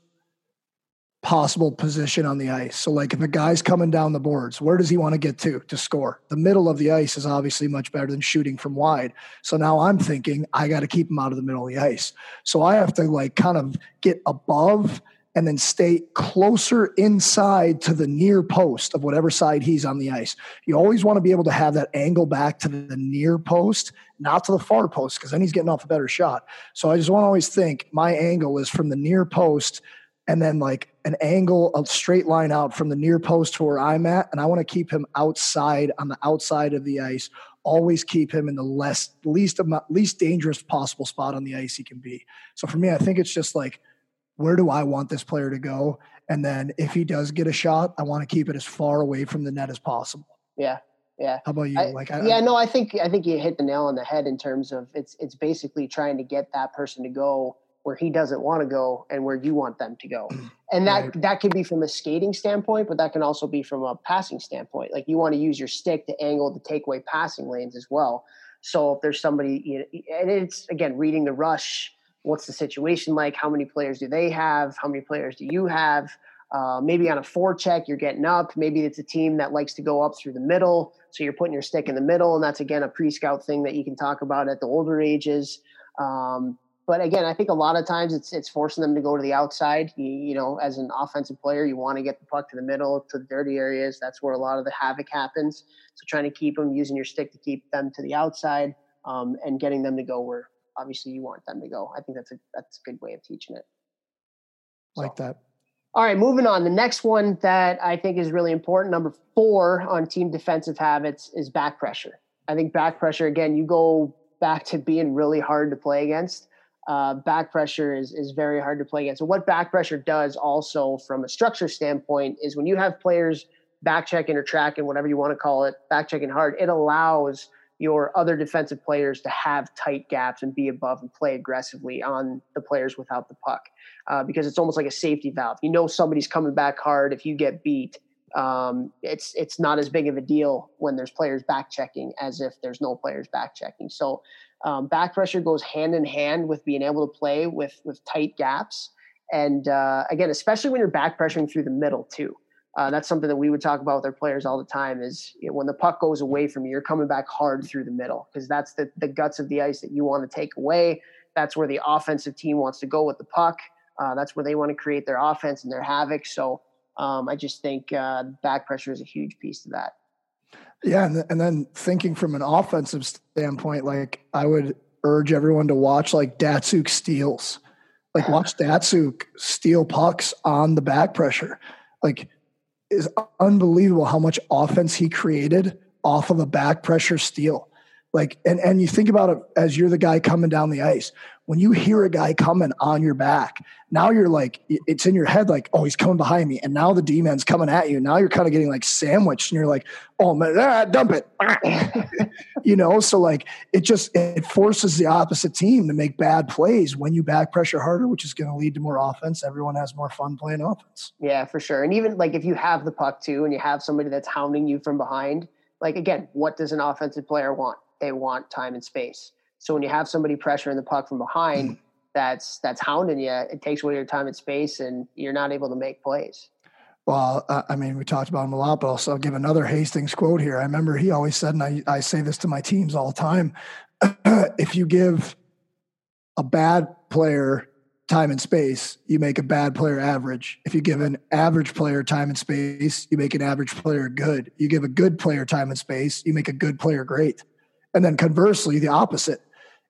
possible position on the ice? So, like if a guy's coming down the boards, where does he want to get to to score? The middle of the ice is obviously much better than shooting from wide. So now I'm thinking I got to keep him out of the middle of the ice. So I have to like kind of get above and then stay closer inside to the near post of whatever side he's on the ice. You always want to be able to have that angle back to the near post, not to the far post, because then he's getting off a better shot. So I just want to always think my angle is from the near post and then like an angle, a straight line out from the near post to where I'm at. And I want to keep him outside on the outside of the ice. Always keep him in the less least least dangerous possible spot on the ice he can be. So for me, I think it's just like – where do I want this player to go? And then if he does get a shot, I want to keep it as far away from the net as possible. Yeah. Yeah. How about you? I, like, I, yeah, no, I think, I think you hit the nail on the head in terms of it's, it's basically trying to get that person to go where he doesn't want to go and where you want them to go. *clears throat* And that, right. that could be from a skating standpoint, but that can also be from a passing standpoint. Like you want to use your stick to angle the takeaway passing lanes as well. So if there's somebody, you know, and it's again, reading the rush, what's the situation like? How many players do they have? How many players do you have? Uh, maybe on a forecheck, you're getting up. Maybe it's a team that likes to go up through the middle. So you're putting your stick in the middle. And that's, again, a pre scout thing that you can talk about at the older ages. Um, but again, I think a lot of times it's it's forcing them to go to the outside. You, you, know, as an offensive player, you want to get the puck to the middle, to the dirty areas. That's where a lot of the havoc happens. So trying to keep them using your stick to keep them to the outside um, and getting them to go where obviously you want them to go. I think that's a that's a good way of teaching it. So. Like that. All right, moving on. The next one that I think is really important, number four on team defensive habits, is back pressure. I think back pressure again. You go back to being really hard to play against. Uh, back pressure is is very hard to play against. So what back pressure does also from a structure standpoint is when you have players back checking or tracking, whatever you want to call it, back checking hard, it allows your other defensive players to have tight gaps and be above and play aggressively on the players without the puck uh, because it's almost like a safety valve. You know somebody's coming back hard if you get beat. Um, it's it's not as big of a deal when there's players back checking as if there's no players back checking. So um, back pressure goes hand in hand with being able to play with with tight gaps. And uh, again, especially when you're back pressuring through the middle too. Uh, that's something that we would talk about with our players all the time is you know, when the puck goes away from you, you're coming back hard through the middle because that's the, the guts of the ice that you want to take away. That's where the offensive team wants to go with the puck. Uh, that's where they want to create their offense and their havoc. So um, I just think uh, back pressure is a huge piece to that. Yeah, and, and then thinking from an offensive standpoint, like I would urge everyone to watch like Datsyuk steals, like watch Datsyuk steal pucks on the back pressure. Like is unbelievable how much offense he created off of a back pressure steal. Like, and, and you think about it as you're the guy coming down the ice. When you hear a guy coming on your back, now you're like, it's in your head, like, oh, he's coming behind me. And now the D man's coming at you. Now you're kind of getting like sandwiched and you're like, oh, man, ah, dump it. *laughs* you know, so like it just, it forces the opposite team to make bad plays when you back pressure harder, which is going to lead to more offense. Everyone has more fun playing offense. Yeah, for sure. And even like if you have the puck too and you have somebody that's hounding you from behind, like again, what does an offensive player want? They want time and space. So when you have somebody pressuring the puck from behind, mm. that's that's hounding you. It takes away your time and space, and you're not able to make plays. Well, uh, I mean, we talked about him a lot, but also I'll give another Hastings quote here. I remember he always said, and I, I say this to my teams all the time: *clears throat* if you give a bad player time and space, you make a bad player average. If you give an average player time and space, you make an average player good. You give a good player time and space, you make a good player great. And then conversely, the opposite.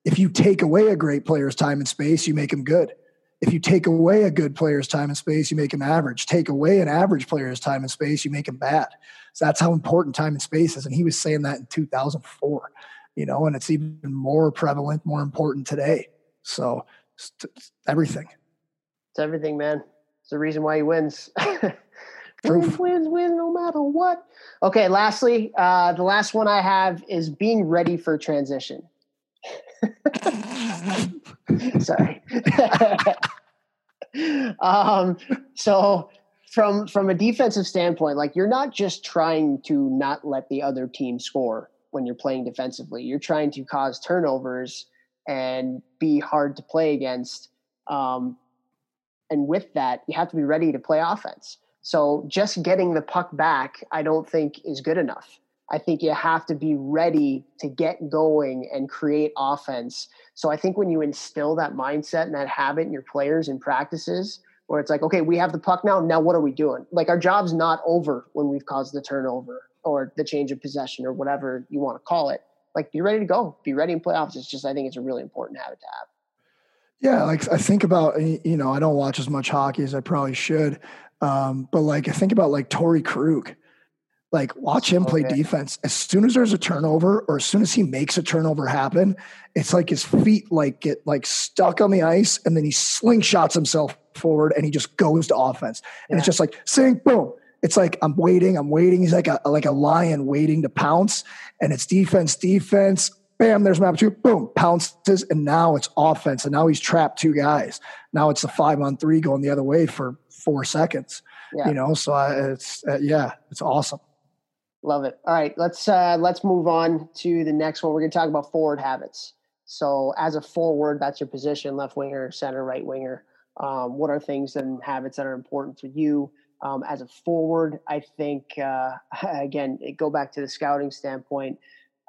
If you take away a great player's time and space, you make him good. If you take away a good player's time and space, you make him average. Take away an average player's time and space, you make him bad. So that's how important time and space is. And he was saying that in 2004, you know, and it's even more prevalent, more important today. So it's, everything. It's everything, man. It's the reason why he wins. *laughs* wins, wins, wins, no matter what. Okay, lastly, uh, the last one I have is being ready for transition. *laughs* Sorry. *laughs* um, so from from a defensive standpoint, like you're not just trying to not let the other team score when you're playing defensively. You're trying to cause turnovers and be hard to play against. Um, and with that, you have to be ready to play offense. So just getting the puck back, I don't think is good enough. I think you have to be ready to get going and create offense. So I think when you instill that mindset and that habit in your players and practices, where it's like, okay, we have the puck now. Now what are we doing? Like our job's not over when we've caused the turnover or the change of possession or whatever you want to call it. Like be ready to go, be ready in playoffs. It's just I think it's a really important habit to have. Yeah, like I think about you know I don't watch as much hockey as I probably should, um, but like I think about like Torey Krug, like watch him play okay. defense. As soon as there's a turnover or as soon as he makes a turnover happen, it's like his feet like get like stuck on the ice and then he slingshots himself forward and he just goes to offense. And yeah. it's just like sink, boom. It's like I'm waiting, I'm waiting. He's like a like a lion waiting to pounce, and it's defense, defense. Bam, there's map two. Boom, pounces, and now it's offense. And now he's trapped two guys. Now it's a five on three going the other way for four seconds. Yeah. You know, so I, it's uh, yeah, it's awesome. Love it. All right, let's uh, let's move on to the next one. We're going to talk about forward habits. So, as a forward, that's your position: left winger, center, right winger. Um, what are things and habits that are important for you um, as a forward? I think uh, *laughs* again, go back to the scouting standpoint.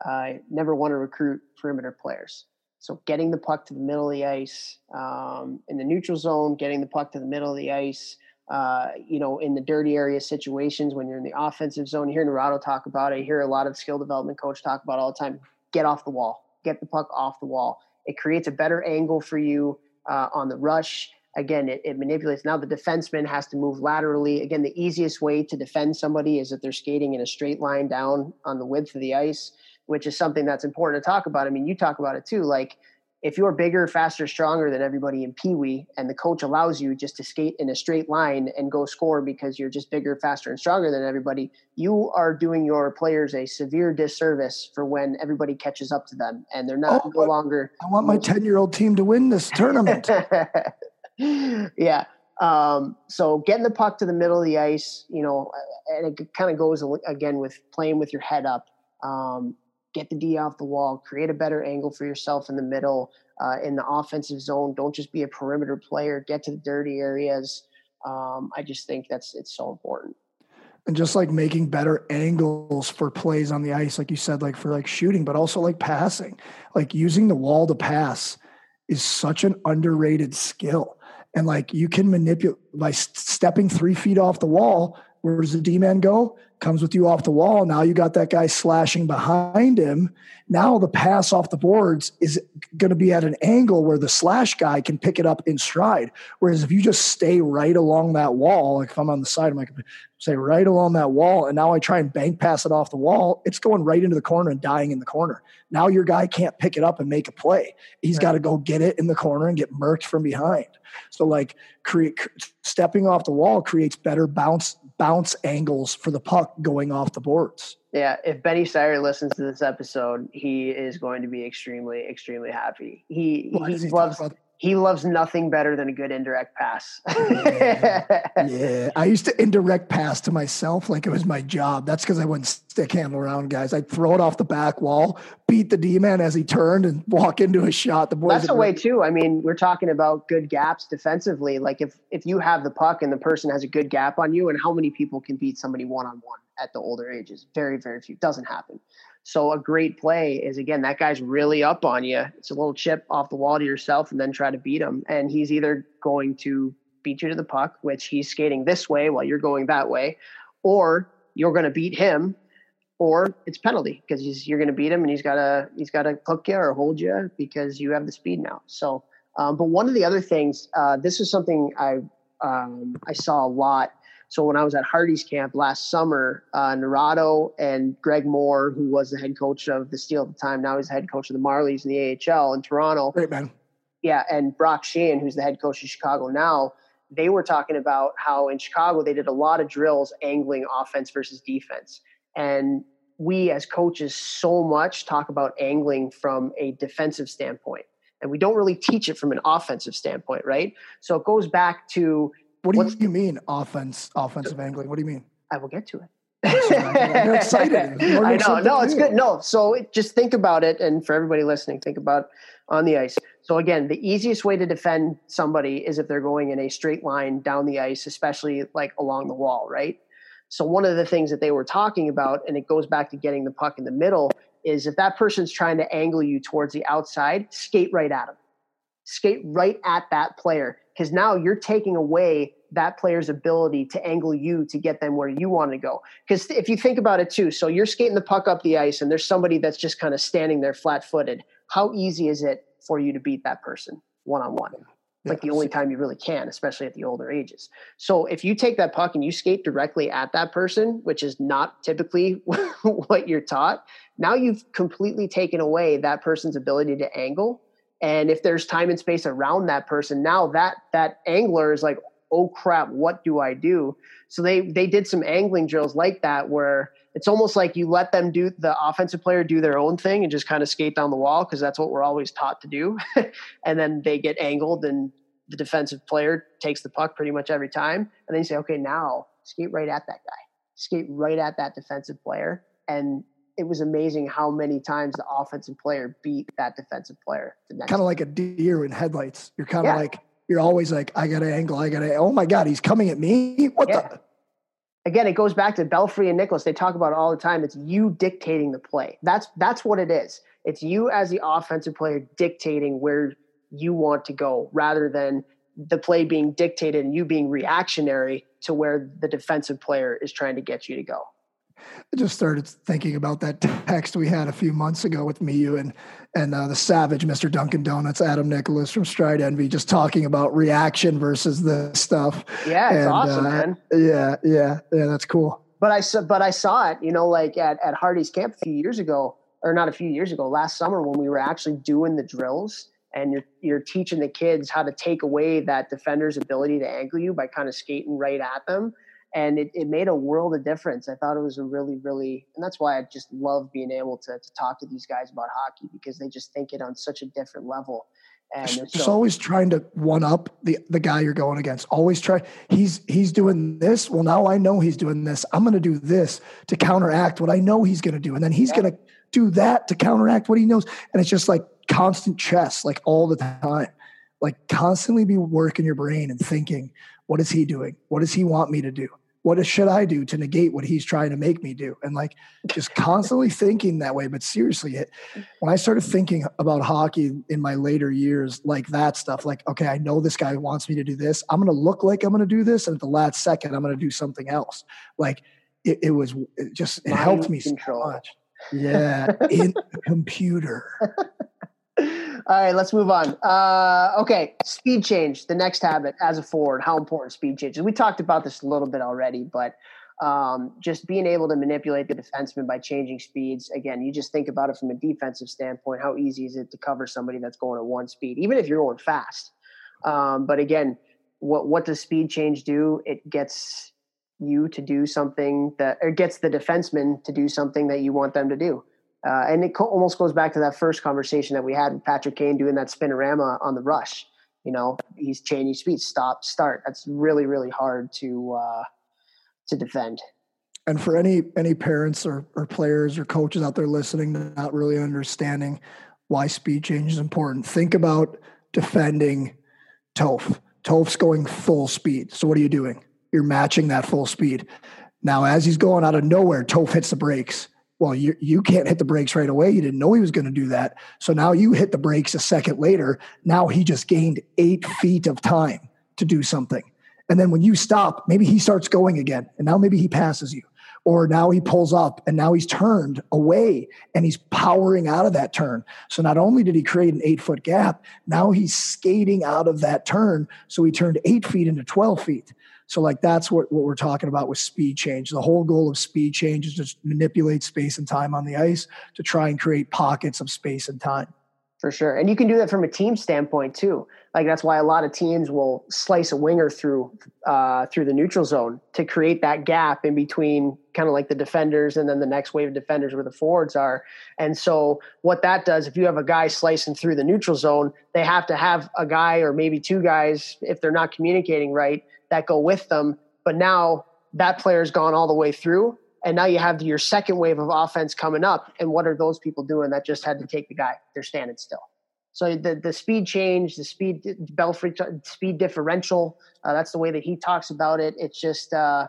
Uh, never want to recruit perimeter players. So getting the puck to the middle of the ice um, in the neutral zone, getting the puck to the middle of the ice, uh, you know, in the dirty area situations when you're in the offensive zone. You hear Naurato talk about it. Hear a lot of skill development coach talk about all the time. Get off the wall. Get the puck off the wall. It creates a better angle for you uh, on the rush. Again, it, it manipulates. Now the defenseman has to move laterally. Again, the easiest way to defend somebody is if they're skating in a straight line down on the width of the ice which is something that's important to talk about. I mean, you talk about it too. Like, if you're bigger, faster, stronger than everybody in Pee Wee, and the coach allows you just to skate in a straight line and go score because you're just bigger, faster, and stronger than everybody, you are doing your players a severe disservice for when everybody catches up to them and they're not oh, no longer. I want my 10 year old team to win this tournament. *laughs* yeah. Um, so getting the puck to the middle of the ice, you know, and it kind of goes again with playing with your head up. Um, get the D off the wall, create a better angle for yourself in the middle, uh, in the offensive zone. Don't just be a perimeter player. Get to the dirty areas. Um, I just think that's it's so important. And just like making better angles for plays on the ice, like you said, like for like shooting, but also like passing, like using the wall to pass is such an underrated skill. And like you can manipulate by stepping three feet off the wall. Where does the D man go? Comes with you off the wall. Now you got that guy slashing behind him. Now the pass off the boards is going to be at an angle where the slash guy can pick it up in stride. Whereas if you just stay right along that wall, like if I'm on the side, I'm like, say right along that wall. And now I try and bank pass it off the wall. It's going right into the corner and dying in the corner. Now your guy can't pick it up and make a play. He's right. got to go get it in the corner and get murked from behind. So like create stepping off the wall creates better bounce bounce angles for the puck going off the boards. Yeah, if Benny Sire listens to this episode, he is going to be extremely, extremely happy. He he loves he loves nothing better than a good indirect pass. yeah. *laughs* yeah. I used to indirect pass to myself like it was my job. That's because I wouldn't stick handle around guys. I'd throw it off the back wall, beat the D man as he turned, and walk into a shot. The boys That's the way too. I mean, we're talking about good gaps defensively. Like if if you have the puck and the person has a good gap on you, and how many people can beat somebody one on one at the older ages? Very, very few. Doesn't happen. So a great play is again that guy's really up on you. It's a little chip off the wall to yourself, and then try to beat him. And he's either going to beat you to the puck, which he's skating this way while you're going that way, or you're going to beat him, or it's penalty because you're going to beat him and he's got to he's got to hook you or hold you because you have the speed now. So, um, but one of the other things, uh, this is something I um, I saw a lot so when I was at Hardy's camp last summer, uh, Naurato and Greg Moore, who was the head coach of the Steel at the time, now he's the head coach of the Marlies in the AHL in Toronto. Great man. Yeah, and Brock Sheahan, who's the head coach of Chicago now, they were talking about how in Chicago they did a lot of drills angling offense versus defense. And we as coaches so much talk about angling from a defensive standpoint. And we don't really teach it from an offensive standpoint, right? So it goes back to what do What's, you mean offense, offensive angling? What do you mean? I will get to it. You're excited. *laughs* I know. No, it's good. No. So just think about it. And for everybody listening, think about on the ice. So again, the easiest way to defend somebody is if they're going in a straight line down the ice, especially like along the wall, right? So one of the things that they were talking about, and it goes back to getting the puck in the middle, is if that person's trying to angle you towards the outside, skate right at them. Skate right at that player because now you're taking away that player's ability to angle you to get them where you want to go. Because if you think about it too, so you're skating the puck up the ice and there's somebody that's just kind of standing there flat footed. How easy is it for you to beat that person one on one? Like the only time you really can, especially at the older ages. So if you take that puck and you skate directly at that person, which is not typically *laughs* what you're taught, now you've completely taken away that person's ability to angle and if there's time and space around that person now that that angler is like oh crap what do i do? So they they did some angling drills like that where it's almost like you let them do the offensive player do their own thing and just kind of skate down the wall because that's what we're always taught to do. *laughs* And then they get angled and the defensive player takes the puck pretty much every time. And then you say okay now skate right at that guy. Skate right at that defensive player and it was amazing how many times the offensive player beat that defensive player. Kind of like a deer in headlights. You're kind of yeah. like you're always like, I got to angle, I got to. Oh my god, he's coming at me! What yeah. the? Again, it goes back to Belfry and Nicholas. They talk about it all the time. It's you dictating the play. That's that's what it is. It's you as the offensive player dictating where you want to go, rather than the play being dictated and you being reactionary to where the defensive player is trying to get you to go. I just started thinking about that *laughs* text we had a few months ago with me, you, and and uh, the Savage, Mr. Dunkin' Donuts, Adam Nicholas from Stride Envy, just talking about reaction versus the stuff. Yeah, it's and, awesome, uh, man. Yeah, yeah, yeah, that's cool. But I saw, but I saw it, you know, like at at Hardy's camp a few years ago, or not a few years ago, last summer when we were actually doing the drills, and you're you're teaching the kids how to take away that defender's ability to angle you by kind of skating right at them and it, it made a world of difference. I thought it was a really, really, and that's why I just love being able to, to talk to these guys about hockey because they just think it on such a different level. And it's just always trying to one up the, the guy you're going against. Always try. He's he's doing this. Well, now I know he's doing this. I'm going to do this to counteract what I know he's going to do, and then he's yeah. going to do that to counteract what he knows. And it's just like constant chess, like all the time. Like constantly be working your brain and thinking, what is he doing? What does he want me to do? What should I do to negate what he's trying to make me do? And like just constantly *laughs* thinking that way. But seriously, it, when I started thinking about hockey in my later years, like that stuff, like, okay, I know this guy wants me to do this. I'm going to look like I'm going to do this. And at the last second, I'm going to do something else. Like it, it was it just, it Mind helped me control. so much. Yeah. in the computer. *laughs* All right, let's move on. Uh, okay, speed change, the next habit as a forward. How important speed change is. We talked about this a little bit already, but um, just being able to manipulate the defenseman by changing speeds. Again, you just think about it from a defensive standpoint. How easy is it to cover somebody that's going at one speed, even if you're going fast? Um, but again, what what does speed change do? It gets you to do something that or gets the defenseman to do something that you want them to do. Uh, and it co- almost goes back to that first conversation that we had with Patrick Kane doing that spinorama on the rush. You know, he's changing speed, stop, start. That's really, really hard to uh, to defend. And for any any parents or, or players or coaches out there listening, not really understanding why speed change is important, think about defending Toph. Toph's going full speed. So what are you doing? You're matching that full speed. Now, as he's going out of nowhere, Toph hits the brakes. Well, you you can't hit the brakes right away. You didn't know he was going to do that. So now you hit the brakes a second later. Now he just gained eight feet of time to do something. And then when you stop, maybe he starts going again. And now maybe he passes you. Or now he pulls up and now he's turned away and he's powering out of that turn. So not only did he create an eight foot gap, now he's skating out of that turn. So he turned eight feet into 12 feet. So like that's what, what we're talking about with speed change. The whole goal of speed change is to manipulate space and time on the ice to try and create pockets of space and time. For sure. And you can do that from a team standpoint too. Like that's why a lot of teams will slice a winger through uh, through the neutral zone to create that gap in between kind of like the defenders and then the next wave of defenders where the forwards are. And so what that does, if you have a guy slicing through the neutral zone, they have to have a guy or maybe two guys, if they're not communicating right, that go with them. But now that player's gone all the way through and now you have your second wave of offense coming up. And what are those people doing that just had to take the guy? They're standing still. So the the speed change, the speed Belfry speed differential. Uh, that's the way that he talks about it. It's just uh,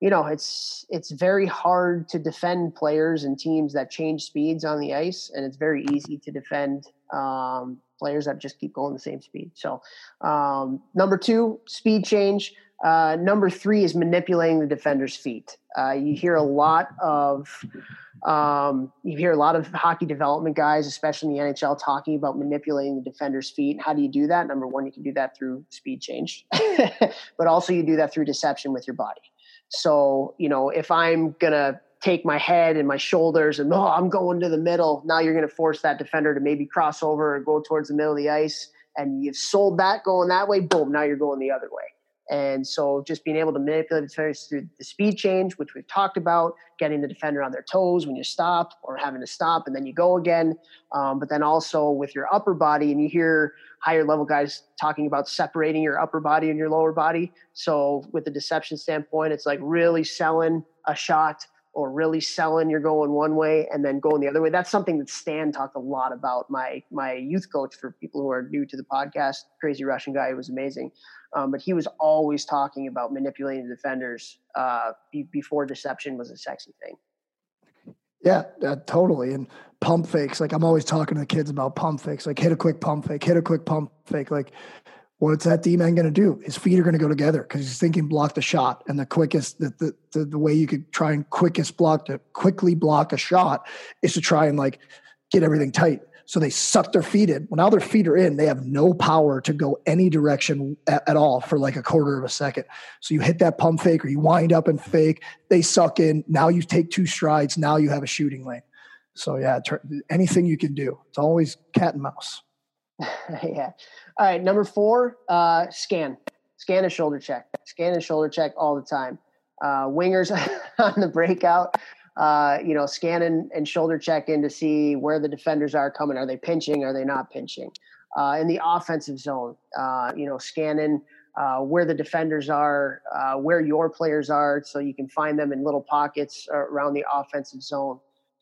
you know it's it's very hard to defend players and teams that change speeds on the ice, and it's very easy to defend um, players that just keep going the same speed. So um, number two, speed change. Uh, number three is manipulating the defender's feet. Uh, you hear a lot of um, you hear a lot of hockey development guys, especially in the NHL, talking about manipulating the defender's feet. How do you do that? Number one, you can do that through speed change, *laughs* but also you do that through deception with your body. So you know, if I'm gonna take my head and my shoulders and oh, I'm going to the middle. Now you're going to force that defender to maybe cross over or go towards the middle of the ice. And you've sold that going that way. Boom. Now you're going the other way. And so just being able to manipulate the through the speed change, which we've talked about, getting the defender on their toes when you stop or having to stop and then you go again. Um, but then also with your upper body, and you hear higher level guys talking about separating your upper body and your lower body. So with the deception standpoint, it's like really selling a shot or really selling you're going one way and then going the other way. That's something that Stan talked a lot about. My my youth coach for people who are new to the podcast, crazy Russian guy, was amazing. Um, but he was always talking about manipulating the defenders uh, be, before deception was a sexy thing. Yeah, uh, totally. And pump fakes. Like I'm always talking to the kids about pump fakes. Like hit a quick pump fake, hit a quick pump fake. Like what's that D man going to do? His feet are going to go together because he's thinking block the shot. And the quickest, the, the, the, the, way you could try and quickest block to quickly block a shot is to try and like get everything tight. So they suck their feet in. Well, now their feet are in. They have no power to go any direction at, at all for like a quarter of a second. So you hit that pump fake or you wind up and fake. They suck in. Now you take two strides. Now you have a shooting lane. So yeah, anything you can do. It's always cat and mouse. *laughs* yeah. All right. Number four, uh, scan. Scan a shoulder check. Scan a shoulder check all the time. Uh, wingers *laughs* on the breakout, uh, you know, scanning and shoulder checking to see where the defenders are coming. Are they pinching? Are they not pinching? Uh, in the offensive zone, uh, you know, scanning uh, where the defenders are, uh, where your players are, so you can find them in little pockets around the offensive zone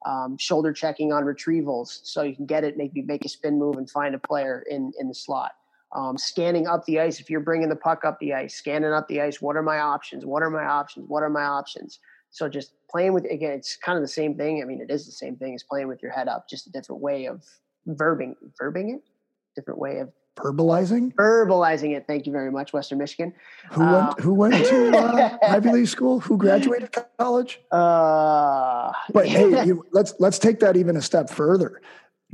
um, shoulder checking on retrievals so you can get it, maybe make a spin move and find a player in, in the slot. Um, scanning up the ice if you're bringing the puck up the ice, scanning up the ice. What are my options? What are my options? What are my options? So just playing with again, it's kind of the same thing. I mean, it is the same thing as playing with your head up, just a different way of verbing, verbing it, different way of verbalizing verbalizing it. Thank you very much western michigan. Who went um, who went to uh, *laughs* ivy league school? Who graduated college? Uh, but hey *laughs* you, let's let's take that even a step further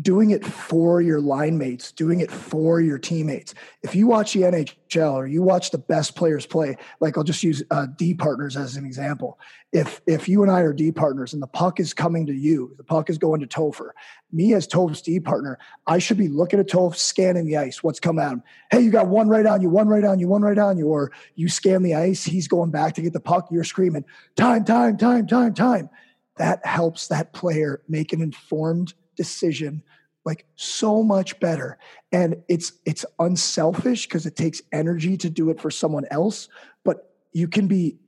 doing it for your line mates, doing it for your teammates. If you watch the NHL or you watch the best players play, like I'll just use uh, D partners as an example. If if you and I are D partners and the puck is coming to you, the puck is going to Topher. Me as Toph's D partner, I should be looking at Toph, scanning the ice. What's coming at him? Hey, you got one right on you, one right on you, one right on you. Or you scan the ice, he's going back to get the puck. You're screaming, time, time, time, time, time. That helps that player make an informed – decision like so much better. And it's it's unselfish because it takes energy to do it for someone else but you can be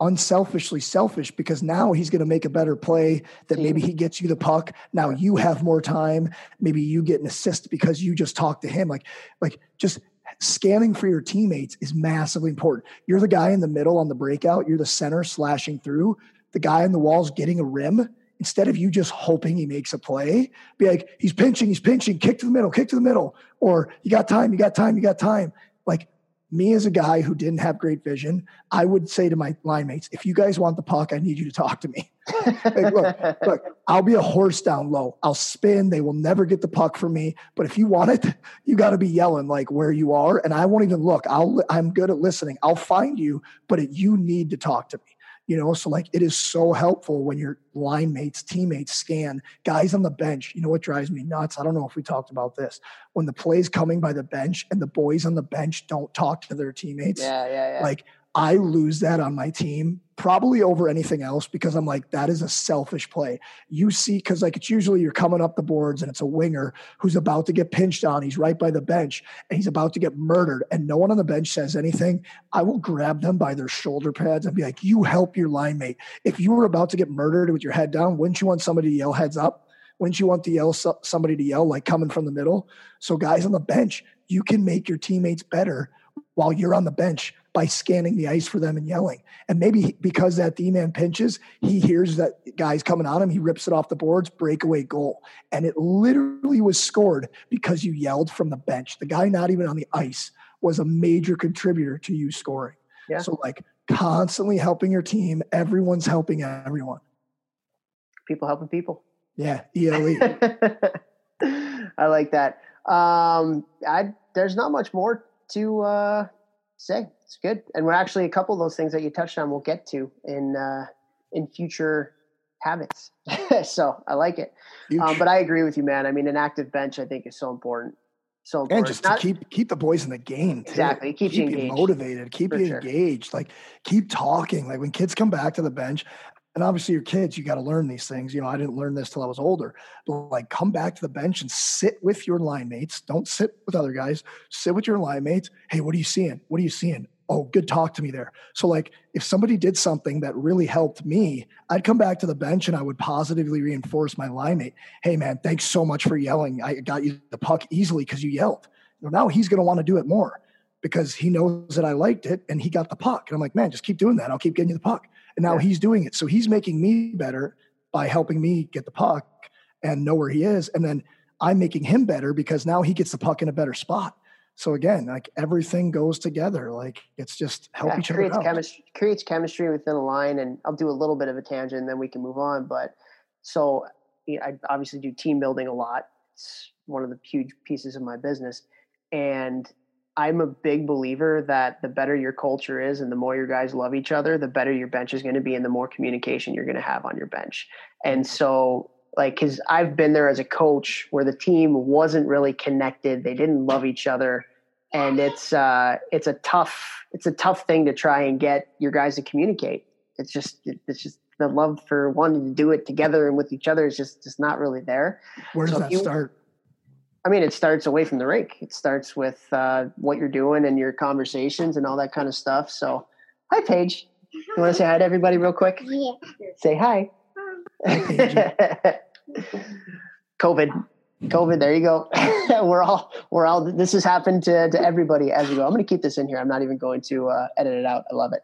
unselfishly selfish because now he's going to make a better play that maybe he gets you the puck. Now you have more time. Maybe you get an assist because you just talked to him. Like like just scanning for your teammates is massively important. You're the guy in the middle on the breakout. You're the center slashing through. The guy in the walls getting a rim instead of you just hoping he makes a play, be like, he's pinching, he's pinching, kick to the middle, kick to the middle, or you got time, you got time, you got time. Like me as a guy who didn't have great vision, I would say to my line mates, if you guys want the puck, I need you to talk to me. *laughs* like, look, look, I'll be a horse down low. I'll spin. They will never get the puck from me. But if you want it, *laughs* you got to be yelling like where you are. And I won't even look. I'll, I'm good at listening. I'll find you, but it, you need to talk to me you know so like it is so helpful when your line mates teammates scan guys on the bench. You know what drives me nuts? I don't know if we talked about this. When the plays coming by the bench and the boys on the bench don't talk to their teammates yeah yeah, yeah. like I lose that on my team probably over anything else because I'm like, that is a selfish play. You see, because like it's usually you're coming up the boards and it's a winger who's about to get pinched on. He's right by the bench and he's about to get murdered, and no one on the bench says anything. I will grab them by their shoulder pads and be like, you help your line mate. If you were about to get murdered with your head down, wouldn't you want somebody to yell heads up? Wouldn't you want to yell somebody to yell like coming from the middle? So guys on the bench, you can make your teammates better while you're on the bench by scanning the ice for them and yelling. And maybe because that D man pinches, he hears that guy's coming on him, he rips it off the boards, breakaway goal. And it literally was scored because you yelled from the bench. The guy not even on the ice was a major contributor to you scoring. Yeah. So, like, constantly helping your team, everyone's helping everyone. People helping people. Yeah, ELE. *laughs* I like that. Um, I there's not much more to uh, say. It's good, and we're actually a couple of those things that you touched on. We'll get to in uh, in future habits. *laughs* so I like it. Um, but I agree with you, man. I mean, an active bench I think is so important. So important. and just Not, to keep keep the boys in the game. Too. Exactly, it keeps keep you, you motivated, keep For you sure. engaged. Like keep talking. Like when kids come back to the bench, and obviously your kids you got to learn these things you know i didn't learn this till i was older but like come back to the bench and sit with your line mates don't sit with other guys sit with your line mates hey what are you seeing what are you seeing oh good talk to me there so like if somebody did something that really helped me i'd come back to the bench and i would positively reinforce my line mate hey man thanks so much for yelling i got you the puck easily because you yelled well, now he's going to want to do it more because he knows that i liked it and he got the puck and i'm like man just keep doing that i'll keep getting you the puck and now yeah. he's doing it. So he's making me better by helping me get the puck and know where he is. And then I'm making him better because now he gets the puck in a better spot. So again, like everything goes together. Like it's just help yeah, each creates other out. Chemistry, creates chemistry within a line. And I'll do a little bit of a tangent and then we can move on. But so you know, I obviously do team building a lot. It's one of the huge pieces of my business. And I'm a big believer that the better your culture is and the more your guys love each other, the better your bench is going to be and the more communication you're going to have on your bench. And mm-hmm. so, like, because I've been there as a coach where the team wasn't really connected, they didn't love each other, and it's uh, it's a tough it's a tough thing to try and get your guys to communicate. It's just it's just the love for wanting to do it together and with each other is just just not really there. Where does so that you, start? I mean, it starts away from the rink. It starts with uh, what you're doing and your conversations and all that kind of stuff. So, hi, Paige. You want to say hi to everybody real quick? Yeah. Say hi. *laughs* COVID. COVID. There you go. *laughs* we're all we're all. This has happened to to everybody as we go. I'm going to keep this in here. I'm not even going to uh, edit it out. I love it.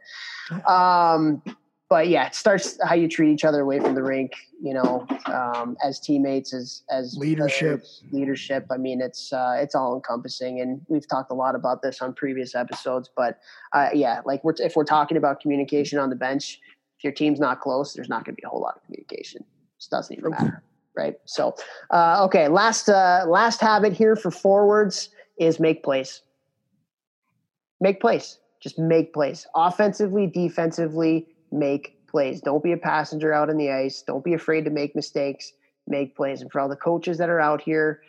Um, but yeah, it starts how you treat each other away from the rink. You know, um, as teammates, as as leadership, players, leadership. I mean, it's uh, it's all encompassing, and we've talked a lot about this on previous episodes. But uh, yeah, like we're if we're talking about communication on the bench, if your team's not close, there's not going to be a whole lot of communication. It just doesn't even matter. right? So, uh, okay, last uh, last habit here for forwards is make plays. Make plays. Just make plays. Offensively, defensively, make plays. Don't be a passenger out on the ice. Don't be afraid to make mistakes. Make plays. And for all the coaches that are out here,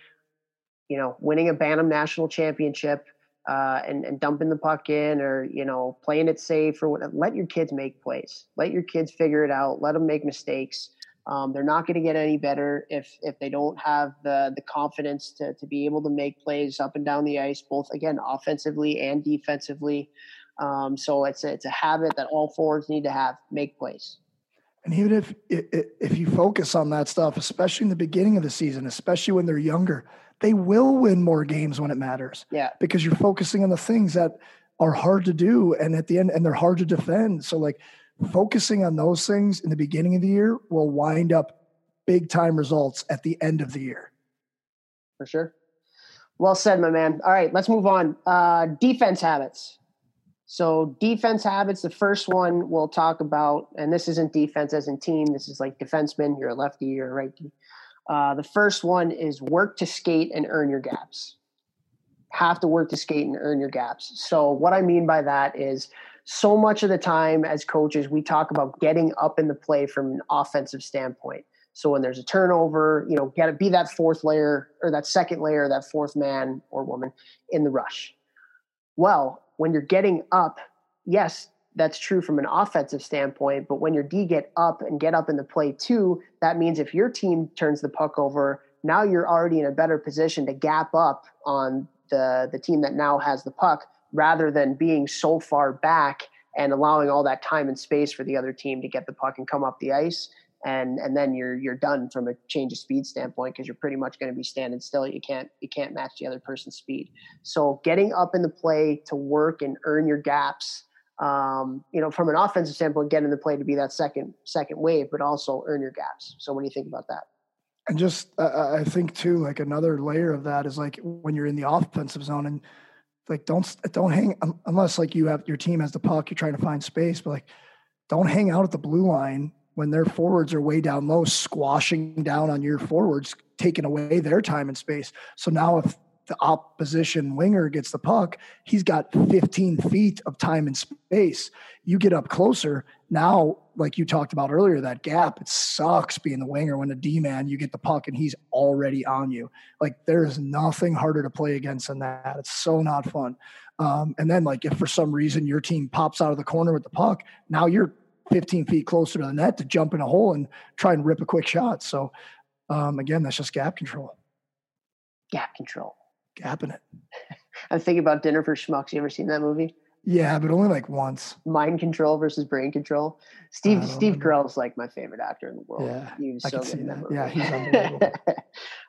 you know, winning a Bantam national championship uh, and, and dumping the puck in or, you know, playing it safe or let your kids make plays. Let your kids figure it out. Let them make mistakes. Um, they're not going to get any better if if they don't have the the confidence to to be able to make plays up and down the ice, both again offensively and defensively. Um, so it's a, it's a habit that all forwards need to have: make plays. And even if if you focus on that stuff, especially in the beginning of the season, especially when they're younger, they will win more games when it matters. Yeah, because you're focusing on the things that are hard to do, and at the end, and they're hard to defend. So like focusing on those things in the beginning of the year will wind up big time results at the end of the year. For sure. Well said, my man. All right, let's move on. Uh, defense habits. So, defense habits, the first one we'll talk about, and this isn't defense as in team, this is like defenseman, you're a lefty, you're a righty. Uh, the first one is work to skate and earn your gaps. Have to work to skate and earn your gaps. So, what I mean by that is so much of the time as coaches, we talk about getting up in the play from an offensive standpoint. So when there's a turnover, you know, get to be that fourth layer or that second layer, that fourth man or woman in the rush. Well, when you're getting up, yes, that's true from an offensive standpoint. But when your D get up and get up in the play too, that means if your team turns the puck over, now you're already in a better position to gap up on the the team that now has the puck rather than being so far back and allowing all that time and space for the other team to get the puck and come up the ice and and then you're you're done from a change of speed standpoint because you're pretty much going to be standing still. You can't you can't match the other person's speed. So getting up in the play to work and earn your gaps. Um, you know, from an offensive standpoint, get in the play to be that second second wave, but also earn your gaps. So, what do you think about that? And just, uh, I think too, like another layer of that is like when you're in the offensive zone and like don't don't hang unless like you have your team has the puck, you're trying to find space, but like don't hang out at the blue line when their forwards are way down low, squashing down on your forwards, taking away their time and space. So now if the opposition winger gets the puck, he's got 15 feet of time and space. You get up closer. Now, like you talked about earlier, that gap, it sucks being the winger when a D man, you get the puck and he's already on you. Like there is nothing harder to play against than that. It's so not fun. Um, and then, like, if for some reason your team pops out of the corner with the puck, now you're 15 feet closer to the net to jump in a hole and try and rip a quick shot. So, um, again, that's just gap control. Gap control. It. *laughs* I'm thinking about Dinner for Schmucks. You ever seen that movie? Yeah, but only like once. Mind control versus brain control. Steve Steve Carell is like my favorite actor in the world. Yeah, he was so good in that movie. Yeah, he's *laughs* unbelievable.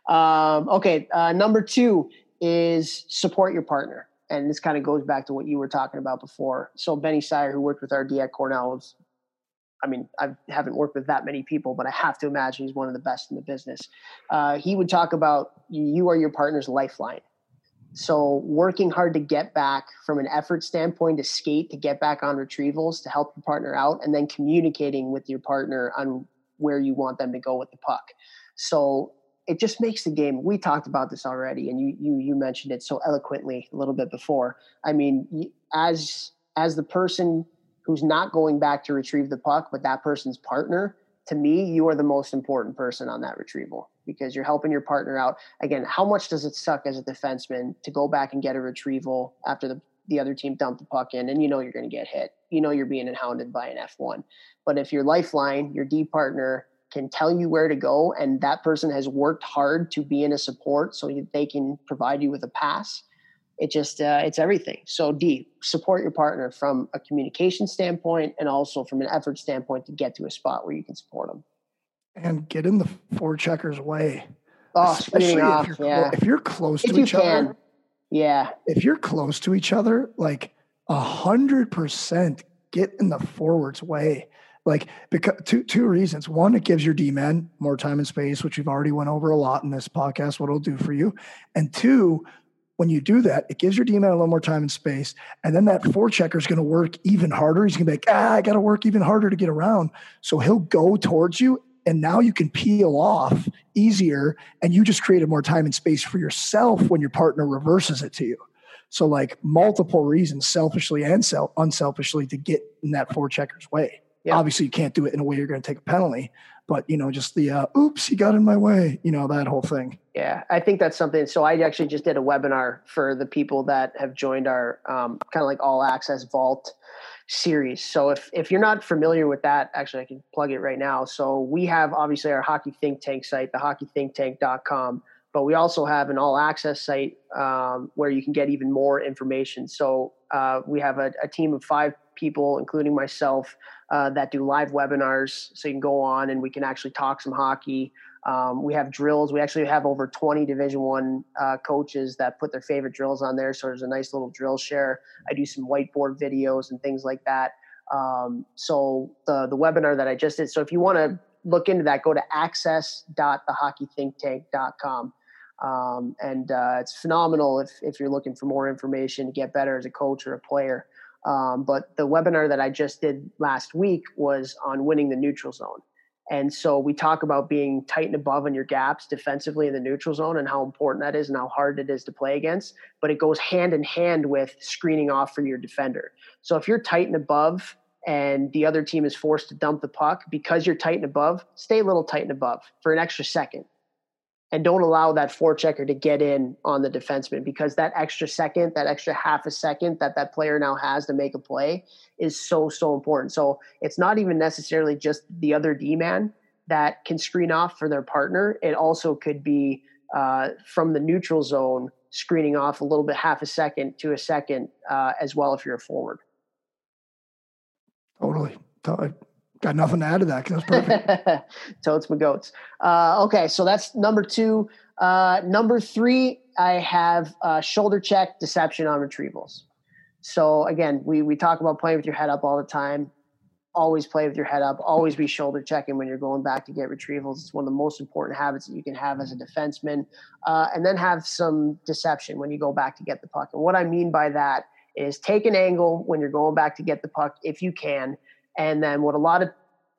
um, okay, uh, number two is support your partner, and this kind of goes back to what you were talking about before. So Benny Syer, who worked with RD at Cornell, was I mean, I haven't worked with that many people, but I have to imagine he's one of the best in the business. Uh, he would talk about you are your partner's lifeline. So working hard to get back from an effort standpoint to skate to get back on retrievals to help your partner out, and then communicating with your partner on where you want them to go with the puck. So it just makes the game. We talked about this already, and you you you mentioned it so eloquently a little bit before. I mean, as as the person who's not going back to retrieve the puck, but that person's partner, to me, you are the most important person on that retrieval because you're helping your partner out. Again, how much does it suck as a defenseman to go back and get a retrieval after the, the other team dumped the puck in and you know you're going to get hit? You know you're being hounded by an F1. But if your lifeline, your D partner, can tell you where to go and that person has worked hard to be in a support so they can provide you with a pass it just uh, it's everything. So d support your partner from a communication standpoint and also from an effort standpoint to get to a spot where you can support them and get in the forecheckers way oh Especially off, if, you're yeah. if you're close if to each can. other yeah. if you're close to each other like a hundred percent get in the forwards way. Like because two two reasons. One it gives your d-men more time and space which we've already went over a lot in this podcast what it'll do for you. And two when you do that, it gives your D man a little more time and space. And then that forechecker is going to work even harder. He's going to be like, ah, I got to work even harder to get around. So he'll go towards you and now you can peel off easier and you just created more time and space for yourself when your partner reverses it to you so like multiple reasons selfishly and self unselfishly to get in that forechecker's way yeah. obviously you can't do it in a way you're going to take a penalty but you know just the uh, oops he got in my way you know that whole thing. Yeah i think that's something so i actually just did a webinar for the people that have joined our um, kind of like all access vault series. So if if you're not familiar with that actually i can plug it right now. So we have obviously our hockey think tank site the hockeythinktank.com but we also have an all access site um, where you can get even more information. So uh, we have a, a team of five people including myself uh, that do live webinars. So you can go on and we can actually talk some hockey. Um, we have drills. We actually have over 20 Division One uh, coaches that put their favorite drills on there. So there's a nice little drill share. I do some whiteboard videos and things like that. Um, so the the webinar that I just did. So if you want to look into that, go to access.thehockeythinktank.com. Um, and uh, it's phenomenal if, if you're looking for more information to get better as a coach or a player. Um, but the webinar that I just did last week was on winning the neutral zone. And so we talk about being tight and above on your gaps defensively in the neutral zone and how important that is and how hard it is to play against. But it goes hand in hand with screening off for your defender. So if you're tight and above and the other team is forced to dump the puck because you're tight and above, stay a little tight and above for an extra second and don't allow that forechecker to get in on the defenseman because that extra second, that extra half a second that that player now has to make a play is so so important. So it's not even necessarily just the other D man that can screen off for their partner. It also could be uh, from the neutral zone screening off a little bit, half a second to a second uh, as well if you're a forward. Totally. Got nothing to add to that because that's perfect. *laughs* Totes my goats. Uh, okay, so that's number two. Uh, number three, I have uh, shoulder check deception on retrievals. So again, we we talk about playing with your head up all the time. Always play with your head up. Always be shoulder checking when you're going back to get retrievals. It's one of the most important habits that you can have as a defenseman. Uh, and then have some deception when you go back to get the puck. And what I mean by that is take an angle when you're going back to get the puck if you can and then what a lot of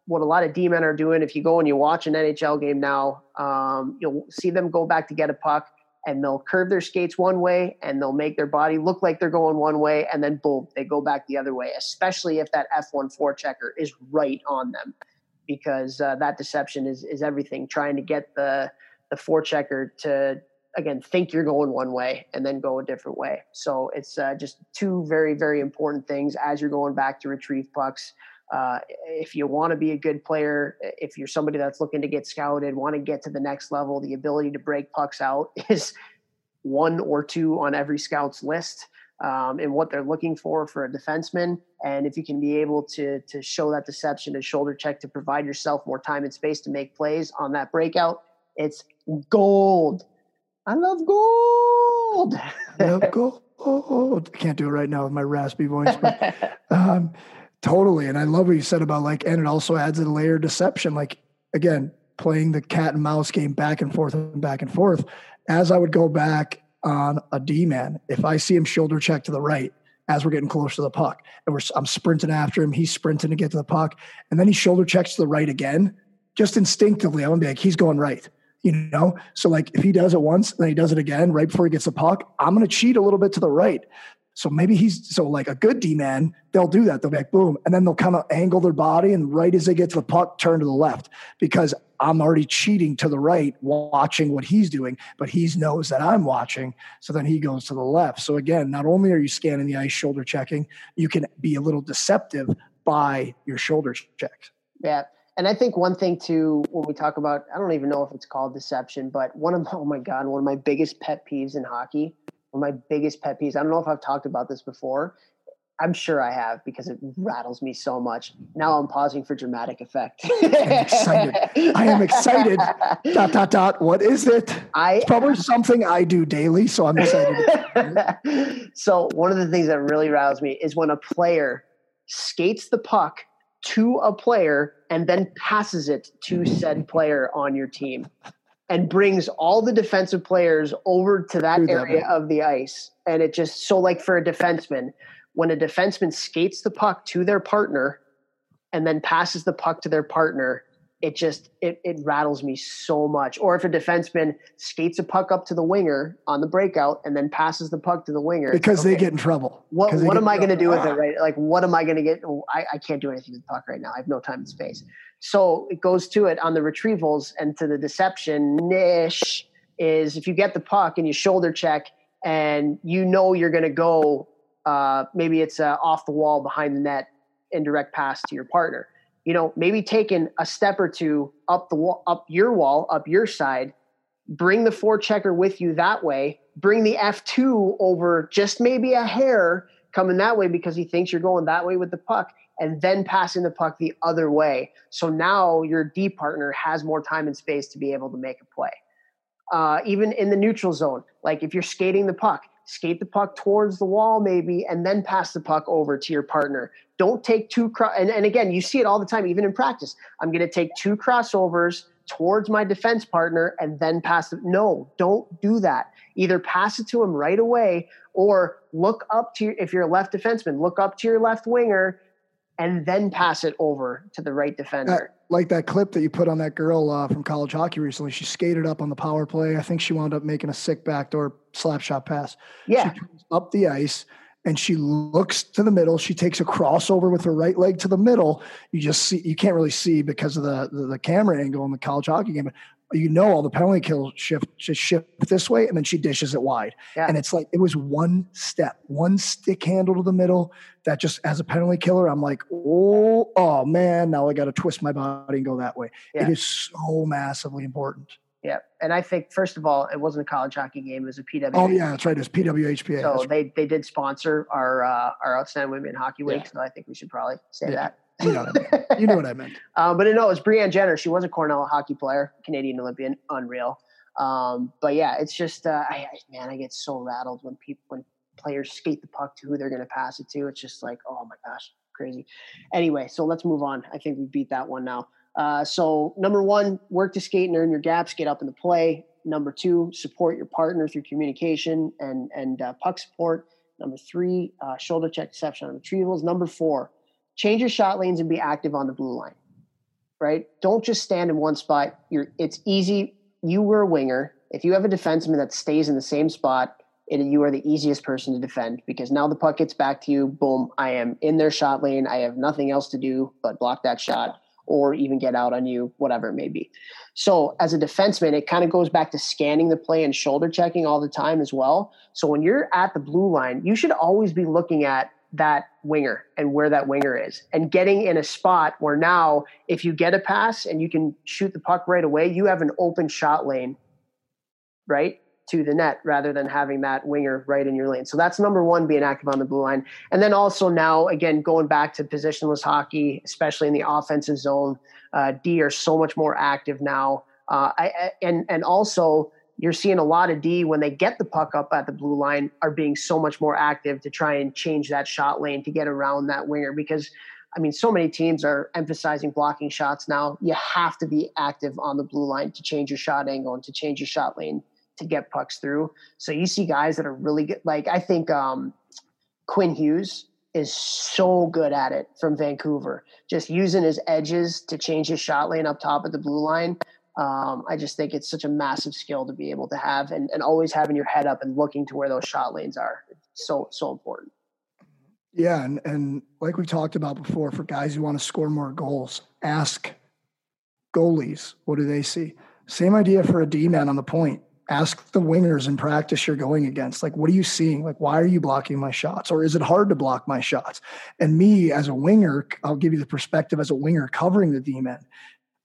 what a lot of D men are doing, if you go and you watch an NHL game now, um, you'll see them go back to get a puck and they'll curve their skates one way and they'll make their body look like they're going one way and then boom, they go back the other way, especially if that F1 forechecker is right on them because uh, that deception is, is everything. Trying to get the, the forechecker to, again, think you're going one way and then go a different way. So it's uh, just two very, very important things as you're going back to retrieve pucks. Uh, if you want to be a good player, if you're somebody that's looking to get scouted, want to get to the next level, the ability to break pucks out *laughs* is one or two on every scout's list um, and what they're looking for for a defenseman. And if you can be able to to show that deception and shoulder check to provide yourself more time and space to make plays on that breakout, it's gold. I love gold. I love *laughs* gold. I can't do it right now with my raspy voice, but. *laughs* Um, Totally. And I love what you said about like, and it also adds a layer of deception. Like, again, playing the cat and mouse game back and forth and back and forth. As I would go back on a D man, if I see him shoulder check to the right as we're getting close to the puck, and we're, I'm sprinting after him, he's sprinting to get to the puck, and then he shoulder checks to the right again, just instinctively, I'm gonna be like, he's going right you know so like if he does it once then he does it again right before he gets the puck i'm going to cheat a little bit to the right so maybe he's so like a good D man, they'll do that. They'll be like, boom. And then they'll kind of angle their body and right as they get to the puck, turn to the left because I'm already cheating to the right, watching what he's doing, but he knows that I'm watching. So then he goes to the left. So again, not only are you scanning the ice, shoulder checking, you can be a little deceptive by your shoulder checks. Yeah. And I think one thing too, when we talk about, I don't even know if it's called deception, but one of, *laughs* oh my God, one of my biggest pet peeves in hockey one of my biggest pet peeves. I don't know if I've talked about this before. I'm sure I have because it rattles me so much. Now I'm pausing for dramatic effect. *laughs* I'm excited. I am excited. *laughs* dot dot dot. What is it? I it's probably something I do daily, so I'm excited. *laughs* so one of the things that really riles me is when a player skates the puck to a player and then passes it to said player on your team and brings all the defensive players over to that area of the ice. And it just so like for a defenseman, when a defenseman skates the puck to their partner and then passes the puck to their partner, it just it, it rattles me so much. Or if a defenseman skates a puck up to the winger on the breakout and then passes the puck to the winger because okay, they get in trouble. What what am I going to do with it? Right? Like what am I going to get? I, I can't do anything with the puck right now. I have no time and space. So it goes to it on the retrievals and to the deception niche is if you get the puck and you shoulder check and you know you're going to go, uh, maybe it's uh, off the wall behind the net, indirect pass to your partner. You know, maybe taking a step or two up the wall, up your wall, up your side, bring the forechecker with you that way, bring the F2 over just maybe a hair coming that way because he thinks you're going that way with the puck and then passing the puck the other way. So now your D partner has more time and space to be able to make a play uh, even in the neutral zone. Like if you're skating the puck, skate the puck towards the wall maybe, and then pass the puck over to your partner. Don't take two cro- and, and again, you see it all the time, even in practice. I'm going to take two crossovers towards my defense partner and then pass it. No, don't do that. Either pass it to him right away or look up to your, if you're a left defenseman, look up to your left winger and then pass it over to the right defender. like that clip that you put on that girl uh, from college hockey recently. She skated up on the power play. I think she wound up making a sick backdoor slap shot pass. Yeah. up the ice and she looks to the middle. She takes a crossover with her right leg to the middle. You just see, you can't really see because of the, the, the camera angle in the college hockey game, but you know all the penalty kill shift just shift this way and then she dishes it wide yeah. and it's like it was one step one stick handle to the middle that just as a penalty killer i'm like oh oh man now i got to twist my body and go that way yeah. it is so massively important yeah, and I think first of all, it wasn't a college hockey game; it was a PW. Oh yeah, that's right. It was PWHPA. So they they did sponsor our uh, our outstanding women hockey week. Yeah. So I think we should probably say that. You know what I meant. You know what I meant. *laughs* um, but no, it was Brianne Jenner. She was a Cornell hockey player, Canadian Olympian, unreal. Um, but yeah, it's just uh, I, I, man, I get so rattled when people when players skate the puck to who they're going to pass it to. It's just like, oh my gosh, crazy. Anyway, so let's move on. I think we beat that one now. Uh, so number one, work to skate and earn your gaps, get up in the play. Number two, support your partner through communication and and uh, puck support. Number three, uh, shoulder check deception on retrievals. Number four, change your shot lanes and be active on the blue line. Right? Don't just stand in one spot. You're it's easy. You were a winger. If you have a defenseman that stays in the same spot, you are the easiest person to defend because now the puck gets back to you. Boom, I am in their shot lane. I have nothing else to do but block that shot or even get out on you, whatever it may be. So as a defenseman, it kind of goes back to scanning the play and shoulder checking all the time as well. So when you're at the blue line, you should always be looking at that winger and where that winger is. And getting in a spot where now if you get a pass and you can shoot the puck right away you have an open shot lane right to the net rather than having that winger right in your lane. So that's number one being active on the blue line. And then also now again going back to positionless hockey especially in the offensive zone uh, d are so much more active now. Uh, I, and and also you're seeing a lot of D when they get the puck up at the blue line are being so much more active to try and change that shot lane to get around that winger because I mean so many teams are emphasizing blocking shots now. You have to be active on the blue line to change your shot angle and to change your shot lane to get pucks through. So you see guys that are really good like I think um, Quinn Hughes is so good at it from Vancouver, just using his edges to change his shot lane up top at the blue line. Um, I just think it's such a massive skill to be able to have and, and always having your head up and looking to where those shot lanes are. It's so, so important. Yeah. And, and like we talked about before, for guys who want to score more goals, ask goalies, what do they see? Same idea for a D man on the point. Ask the wingers in practice you're going against. Like, what are you seeing? Like, why are you blocking my shots? Or is it hard to block my shots? And me as a winger, I'll give you the perspective as a winger covering the D man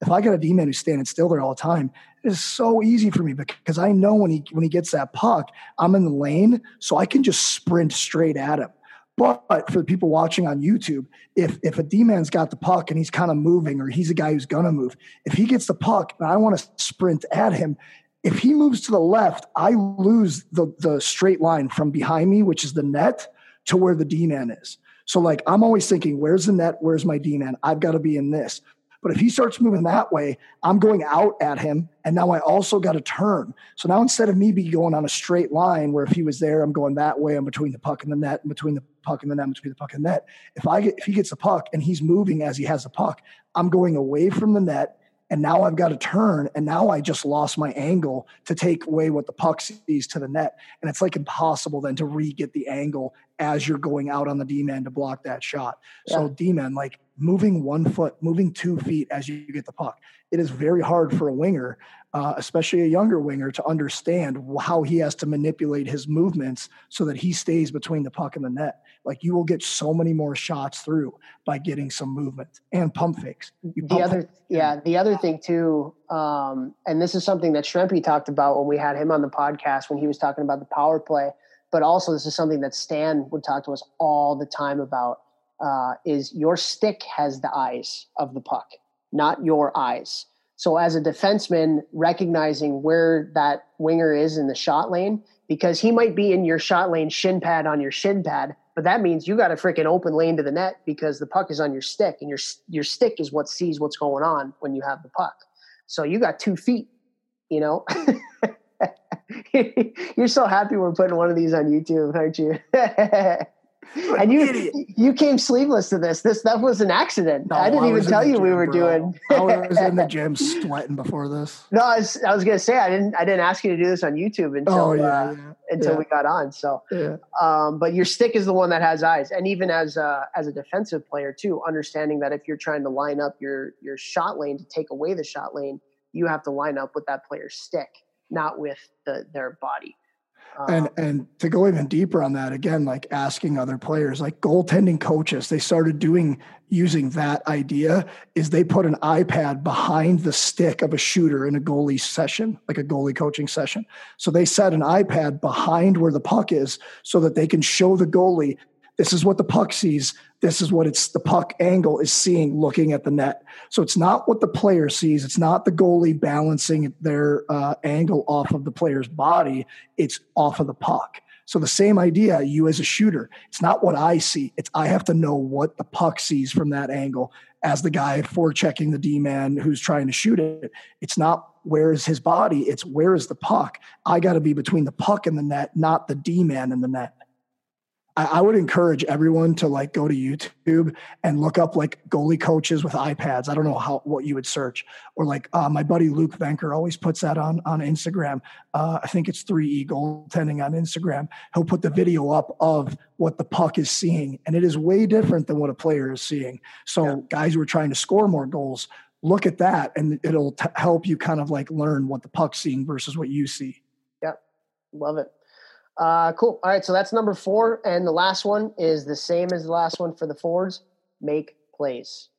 if I got a D-man who's standing still there all the time, it is so easy for me because I know when he when he gets that puck, I'm in the lane, so I can just sprint straight at him. But for the people watching on YouTube, if if a D-man's got the puck and he's kind of moving, or he's a guy who's gonna move, if he gets the puck and I want to sprint at him, if he moves to the left, I lose the the straight line from behind me, which is the net, to where the D-man is. So like I'm always thinking, where's the net? Where's my D-man? I've got to be in this. But if he starts moving that way, I'm going out at him. And now I also got to turn. So now instead of me be going on a straight line where if he was there, I'm going that way. I'm between the puck and the net, and between the puck and the net, between the puck and the net. If I get if he gets the puck and he's moving as he has the puck, I'm going away from the net and now I've got to turn, and now I just lost my angle to take away what the puck sees to the net, and it's like impossible then to re-get the angle as you're going out on the D man to block that shot. Yeah. So D man, like moving one foot, moving two feet as you get the puck, it is very hard for a winger, uh, especially a younger winger, to understand how he has to manipulate his movements so that he stays between the puck and the net. Like you will get so many more shots through by getting some movement and pump fakes. Pump the other, yeah, the other thing too, um, and this is something that Shrimpy talked about when we had him on the podcast when he was talking about the power play. But also, this is something that Stan would talk to us all the time about. Uh, is your stick has the eyes of the puck, not your eyes. So, as a defenseman, recognizing where that winger is in the shot lane, because he might be in your shot lane shin pad on your shin pad, but that means you got a freaking open lane to the net because the puck is on your stick, and your your stick is what sees what's going on when you have the puck. So you got two feet, you know. *laughs* You're so happy we're putting one of these on YouTube, aren't you? *laughs* and you idiot. you came sleeveless to this. This that was an accident. No, I didn't I even tell you gym, we were bro. doing. I was in the gym *laughs* sweating before this. No, I was, I was gonna say I didn't I didn't ask you to do this on YouTube until oh, yeah, uh, yeah. until yeah. we got on. So, um, but your stick is the one that has eyes, and even as a, as a defensive player too, understanding that if you're trying to line up your your shot lane to take away the shot lane, you have to line up with that player's stick, not with the, their body um, and to go even deeper on that again like asking other players like goaltending coaches they started doing using that idea is they put an ipad behind the stick of a shooter in a goalie session like a goalie coaching session. So they set an ipad behind where the puck is so that they can show the goalie this is what the puck sees. This is what it's the puck angle is seeing looking at the net. So it's not what the player sees. It's not the goalie balancing their uh, angle off of the player's body. It's off of the puck. So the same idea, you as a shooter, it's not what I see. It's I have to know what the puck sees from that angle as the guy for checking the D man who's trying to shoot it. It's not where is his body, it's where is the puck. I got to be between the puck and the net, not the D man and the net. I, I, would encourage everyone to like go to YouTube and look up like goalie coaches with iPads. I don't know how what you would search, or like uh, my buddy Luke Venker always puts that on on Instagram. Uh, I think it's three E goaltending on Instagram. He'll put the video up of what the puck is seeing, and it is way different than what a player is seeing. So yeah. guys who are trying to score more goals, look at that, and it'll t- help you kind of like learn what the puck's seeing versus what you see. Yep, love it. Uh, cool. All right, so that's number four, and the last one is the same as the last one for the forwards. Make plays.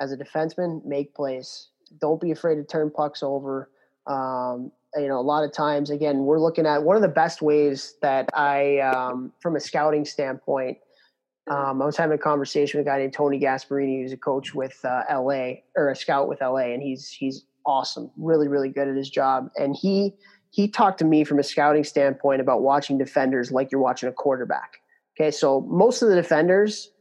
As a defenseman, make plays. Don't be afraid to turn pucks over. Um, you know, a lot of times, again, we're looking at one of the best ways that I, um, from a scouting standpoint, um, I was having a conversation with a guy named Tony Gasparini, who's a coach with uh, LA or a scout with LA, and he's he's awesome, really, really good at his job. And he he talked to me from a scouting standpoint about watching defenders like you're watching a quarterback. Okay, so most of the defenders,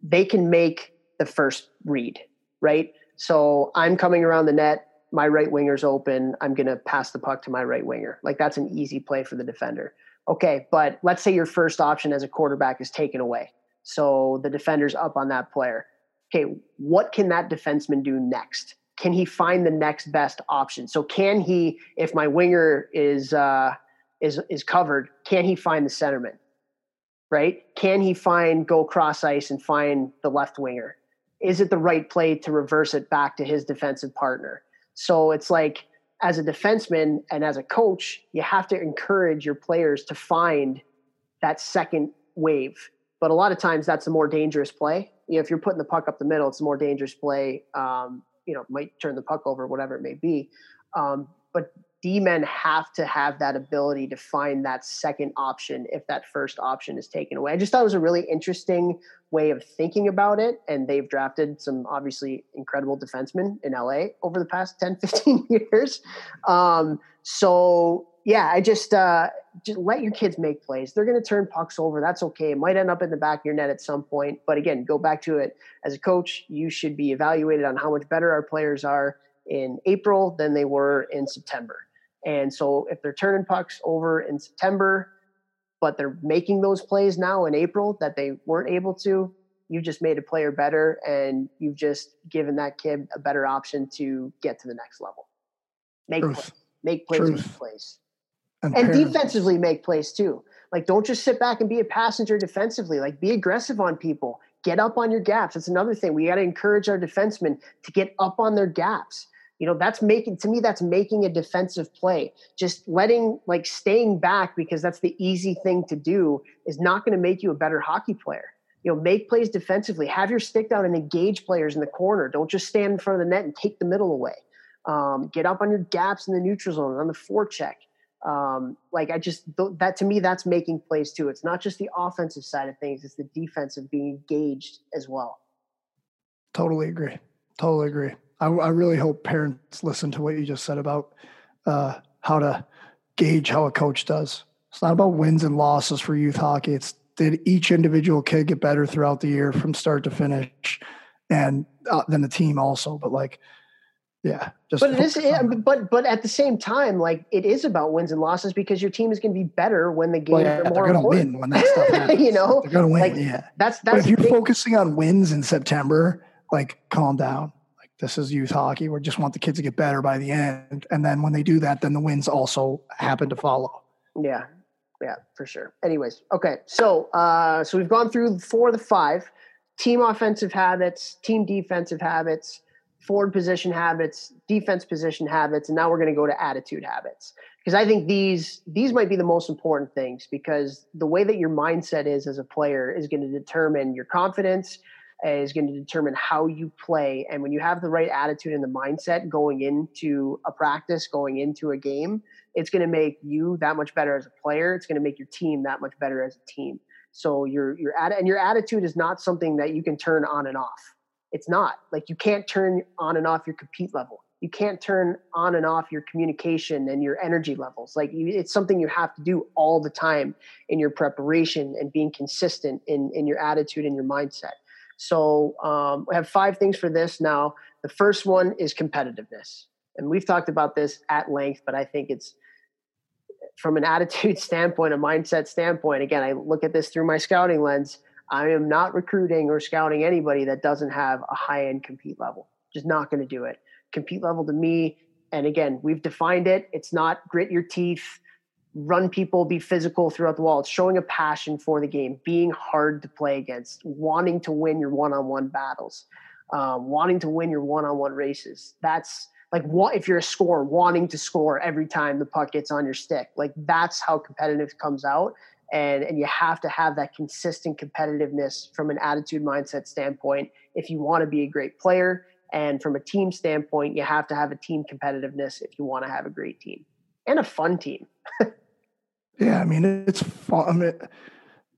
they can make the first read, right? So I'm coming around the net, my right winger's open, I'm going to pass the puck to my right winger. Like that's an easy play for the defender. Okay, but let's say your first option as a quarterback is taken away. So the defender's up on that player. Okay, what can that defenseman do next? Can he find the next best option? So can he, if my winger is uh, is is covered, can he find the centerman? Right? Can he find go cross ice and find the left winger? Is it the right play to reverse it back to his defensive partner? So it's like as a defenseman and as a coach, you have to encourage your players to find that second wave. But a lot of times that's a more dangerous play. You know, if you're putting the puck up the middle, it's a more dangerous play um, you know might turn the puck over, whatever it may be. Um, but D men have to have that ability to find that second option if that first option is taken away. I just thought it was a really interesting way of thinking about it. And they've drafted some obviously incredible defensemen in LA over the past 10, *laughs* 15 years. Um, so yeah, I just uh, just let your kids make plays. They're going to turn pucks over. That's okay. It might end up in the back of your net at some point. But again, go back to it. As a coach, you should be evaluated on how much better our players are in April than they were in September. And so if they're turning pucks over in September, but they're making those plays now in April that they weren't able to, you just made a player better and you've just given that kid a better option to get to the next level. Make Truth. plays, make plays, make plays. And, defensively make plays too. Like don't just sit back and be a passenger defensively. Like be aggressive on people. Get up on your gaps. That's another thing. We got to encourage our defensemen to get up on their gaps. You know, that's making to me that's making a defensive play. Just letting like staying back because that's the easy thing to do is not going to make you a better hockey player. You know, make plays defensively. Have your stick down and engage players in the corner. Don't just stand in front of the net and take the middle away. Um, get up on your gaps in the neutral zone on the forecheck. Um, like I just th- that to me that's making plays too. It's not just the offensive side of things; it's the defensive being engaged as well. Totally agree. Totally agree. I, I really hope parents listen to what you just said about uh, how to gauge how a coach does. It's not about wins and losses for youth hockey. It's did each individual kid get better throughout the year from start to finish, and uh, then the team also. But like, yeah, just But it is, on- but but at the same time, like it is about wins and losses because your team is going to be better when the games well, yeah, are they're more going to important. win when that stuff *laughs* happens. You know, they're going to win. like, yeah. That's But that's if you're thing. focusing on wins in September, like calm down. Like this is youth hockey. We just want the kids to get better by the end. And then when they do that, then the wins also happen to follow. Yeah, yeah, for sure. Anyways, okay, so uh, so we've gone through four of the five team offensive habits, team defensive habits, forward position habits, defense position habits, and now we're going to go to attitude habits because I think these these might be the most important things because the way that your mindset is as a player is going to determine your confidence is going to determine how you play and when you have the right attitude and the mindset going into a practice going into a game it's going to make you that much better as a player. It's going to make your team that much better as a team. So your your and your attitude is not something that you can turn on and off. It's not like you can't turn on and off your compete level. You can't turn on and off your communication and your energy levels. Like you, it's something you have to do all the time in your preparation and being consistent in in your attitude and your mindset. So um, we have five things for this now. The first one is competitiveness, and we've talked about this at length, but I think it's from an *laughs* attitude standpoint, a mindset standpoint, again, I look at this through my scouting lens. I am not recruiting or scouting anybody that doesn't have a high end compete level. Just not going to do it. Compete level to me, and again, we've defined it. It's not grit your teeth, run people, be physical throughout the wall. It's showing a passion for the game, being hard to play against, wanting to win your one on one battles, um, wanting to win your one on one races. That's like what if you're a scorer wanting to score every time the puck gets on your stick like that's how competitive comes out and and you have to have that consistent competitiveness from an attitude mindset standpoint if you want to be a great player and from a team standpoint you have to have a team competitiveness if you want to have a great team and a fun team *laughs* Yeah, I mean it's fun. I mean,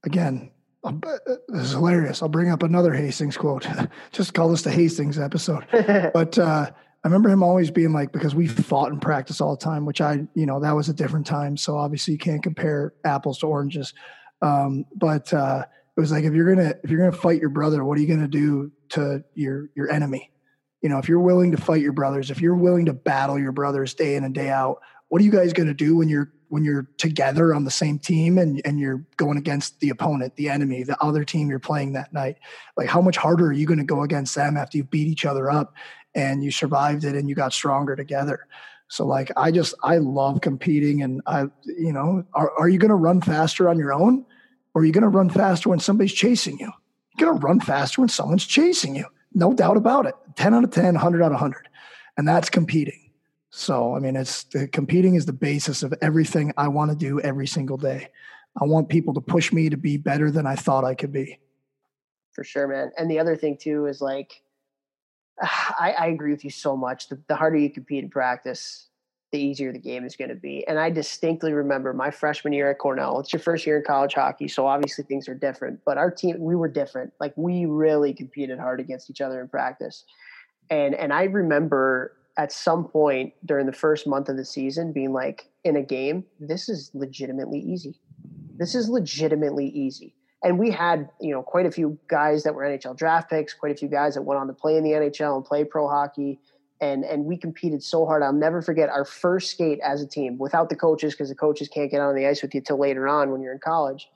again, I'll, this is hilarious. I'll bring up another Hastings quote. *laughs* Just call this the Hastings episode. *laughs* But uh, I remember him always being like, because we fought in practice all the time, which I, you know, that was a different time. So obviously you can't compare apples to oranges. Um, but uh, it was like if you're gonna if you're gonna fight your brother, what are you gonna do to your your enemy? You know, if you're willing to fight your brothers, if you're willing to battle your brothers day in and day out, what are you guys gonna do when you're when you're together on the same team and, and you're going against the opponent, the enemy, the other team you're playing that night? Like how much harder are you going to go against them after you beat each other up and you survived it and you got stronger together? So like I just I love competing and I you know, are, are you gonna run faster on your own? Or are you gonna run faster when somebody's chasing you? You're gonna run faster when someone's chasing you. No doubt about it. 10 out of 10, 100 out of 100. And that's competing. So, I mean, it's the competing is the basis of everything I want to do every single day. I want people to push me to be better than I thought I could be. for sure man and the other thing too is like *sighs* I, I agree with you so much. The, the harder you compete in practice, the easier the game is going to be. And I distinctly remember my freshman year at Cornell. It's your first year in college hockey, so obviously things are different. But our team, we were different. Like we really competed hard against each other in practice. And and I remember at some point during the first month of the season being like in a game, this is legitimately easy. This is legitimately easy and we had you know quite a few guys that were NHL draft picks, quite a few guys that went on to play in the NHL and play pro hockey, and and we competed so hard. I'll never forget our first skate as a team without the coaches because the coaches can't get on the ice with you till later on when you're in college,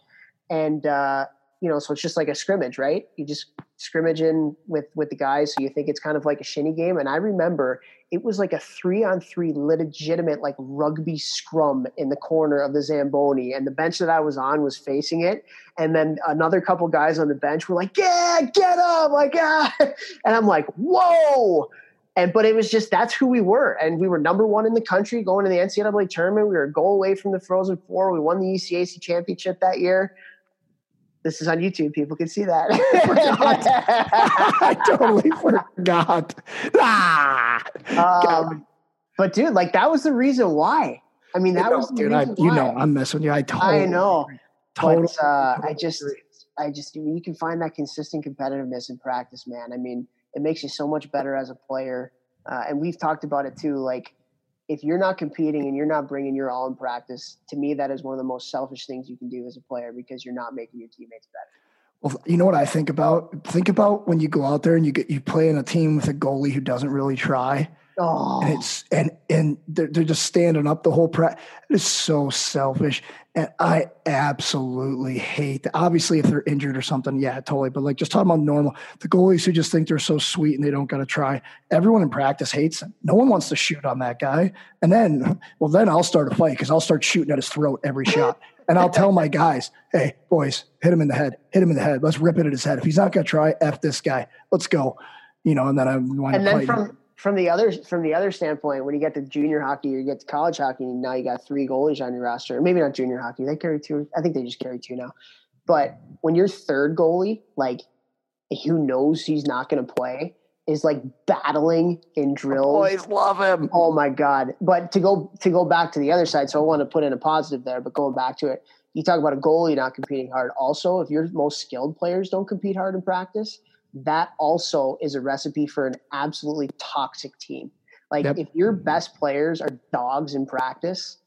and uh, you know, so it's just like a scrimmage, right? You just scrimmage in with with the guys, so you think it's kind of like a shinny game. And I remember it was like a three on three legitimate like rugby scrum in the corner of the Zamboni, and the bench that I was on was facing it. And then another couple guys on the bench were like, "Yeah, get up!" Like, ah, *laughs* and I'm like, "Whoa!" And but it was just that's who we were, and we were number one in the country going to the NCAA tournament. We were a goal away from the Frozen Four. We won the ECAC championship that year. This is on YouTube. People can see that. *laughs* *laughs* I, totally forgot. Ah! Um, but dude, like that was the reason why. I mean, that you know, was dude. I, you know, I'm messing with you. I totally. I know. Totally. But, uh, I just, I just, you can find that consistent competitiveness in practice, man. I mean, it makes you so much better as a player. Uh, and we've talked about it too. Like, if you're not competing and you're not bringing your all in practice, to me, that is one of the most selfish things you can do as a player because you're not making your teammates better. Well, you know what I think about? Think about when you go out there and you get you play in a team with a goalie who doesn't really try. Oh. And it's and and they're, they're just standing up the whole practice. It's so selfish, and I absolutely hate that. Obviously, if they're injured or something, yeah, totally. But like just talking about normal, the goalies who just think they're so sweet and they don't got to try. Everyone in practice hates them. No one wants to shoot on that guy. And then, *laughs* well, then I'll start a fight because I'll start shooting at his throat every *laughs* shot. And I'll tell my guys, hey, boys, hit him in the head, hit him in the head. Let's rip it at his head. If he's not going to try, F this guy. Let's go. You know, and then I wind and up then from from the other from the other standpoint, when you get to junior hockey or you get to college hockey, now you got three goalies on your roster. Maybe not junior hockey; they carry two. I think they just carry two now. But when your third goalie, like who knows he's not going to play, is like battling in drills. Boys love him. Oh my god! But to go to go back to the other side, so I want to put in a positive there. But going back to it, you talk about a goalie not competing hard. Also, if your most skilled players don't compete hard in practice, that also is a recipe for an absolutely toxic team. Like Yep. if your mm-hmm. best players are dogs in practice,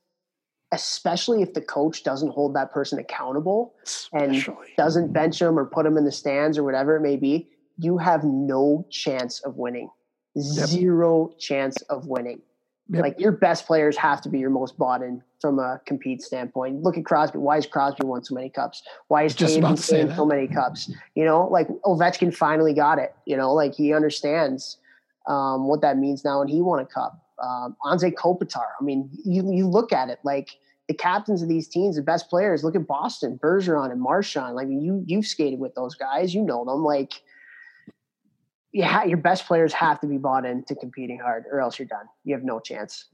especially if the coach doesn't hold that person accountable and Especially. doesn't mm-hmm. bench them or put them in the stands or whatever it may be, you have no chance of winning. Zero chance of winning. Yep. Like your best players have to be your most bought in from a compete standpoint. Look at Crosby. Why has Crosby won so many cups? Why is Just Toews about to say so many cups? You know, like Ovechkin finally got it. You know, like he understands um, what that means now, and he won a cup. Um, Anze Kopitar. I mean, you you look at it like the captains of these teams, the best players. Look at Boston, Bergeron and Marchand. Like you you've skated with those guys, you know them. Like, yeah, your best players have to be bought into competing hard, or else you're done. You have no chance.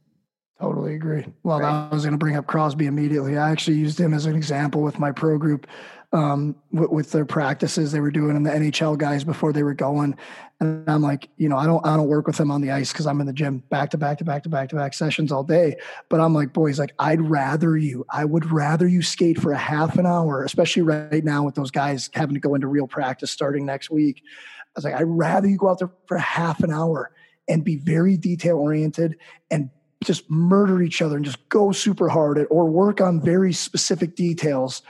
Totally agree. Well, Right. I was going to bring up Crosby immediately. I actually used him as an example with my pro group um, with, with their practices they were doing and the NHL guys before they were going. And I'm like, you know, I don't, I don't work with them on the ice because I'm in the gym back to back to back to back to back sessions all day. But I'm like, boys, like I'd rather you, I would rather you skate for a half an hour, especially right now with those guys having to go into real practice starting next week. I was like, I'd rather you go out there for half an hour and be very detail oriented and just murder each other and just go super hard at or work on very specific details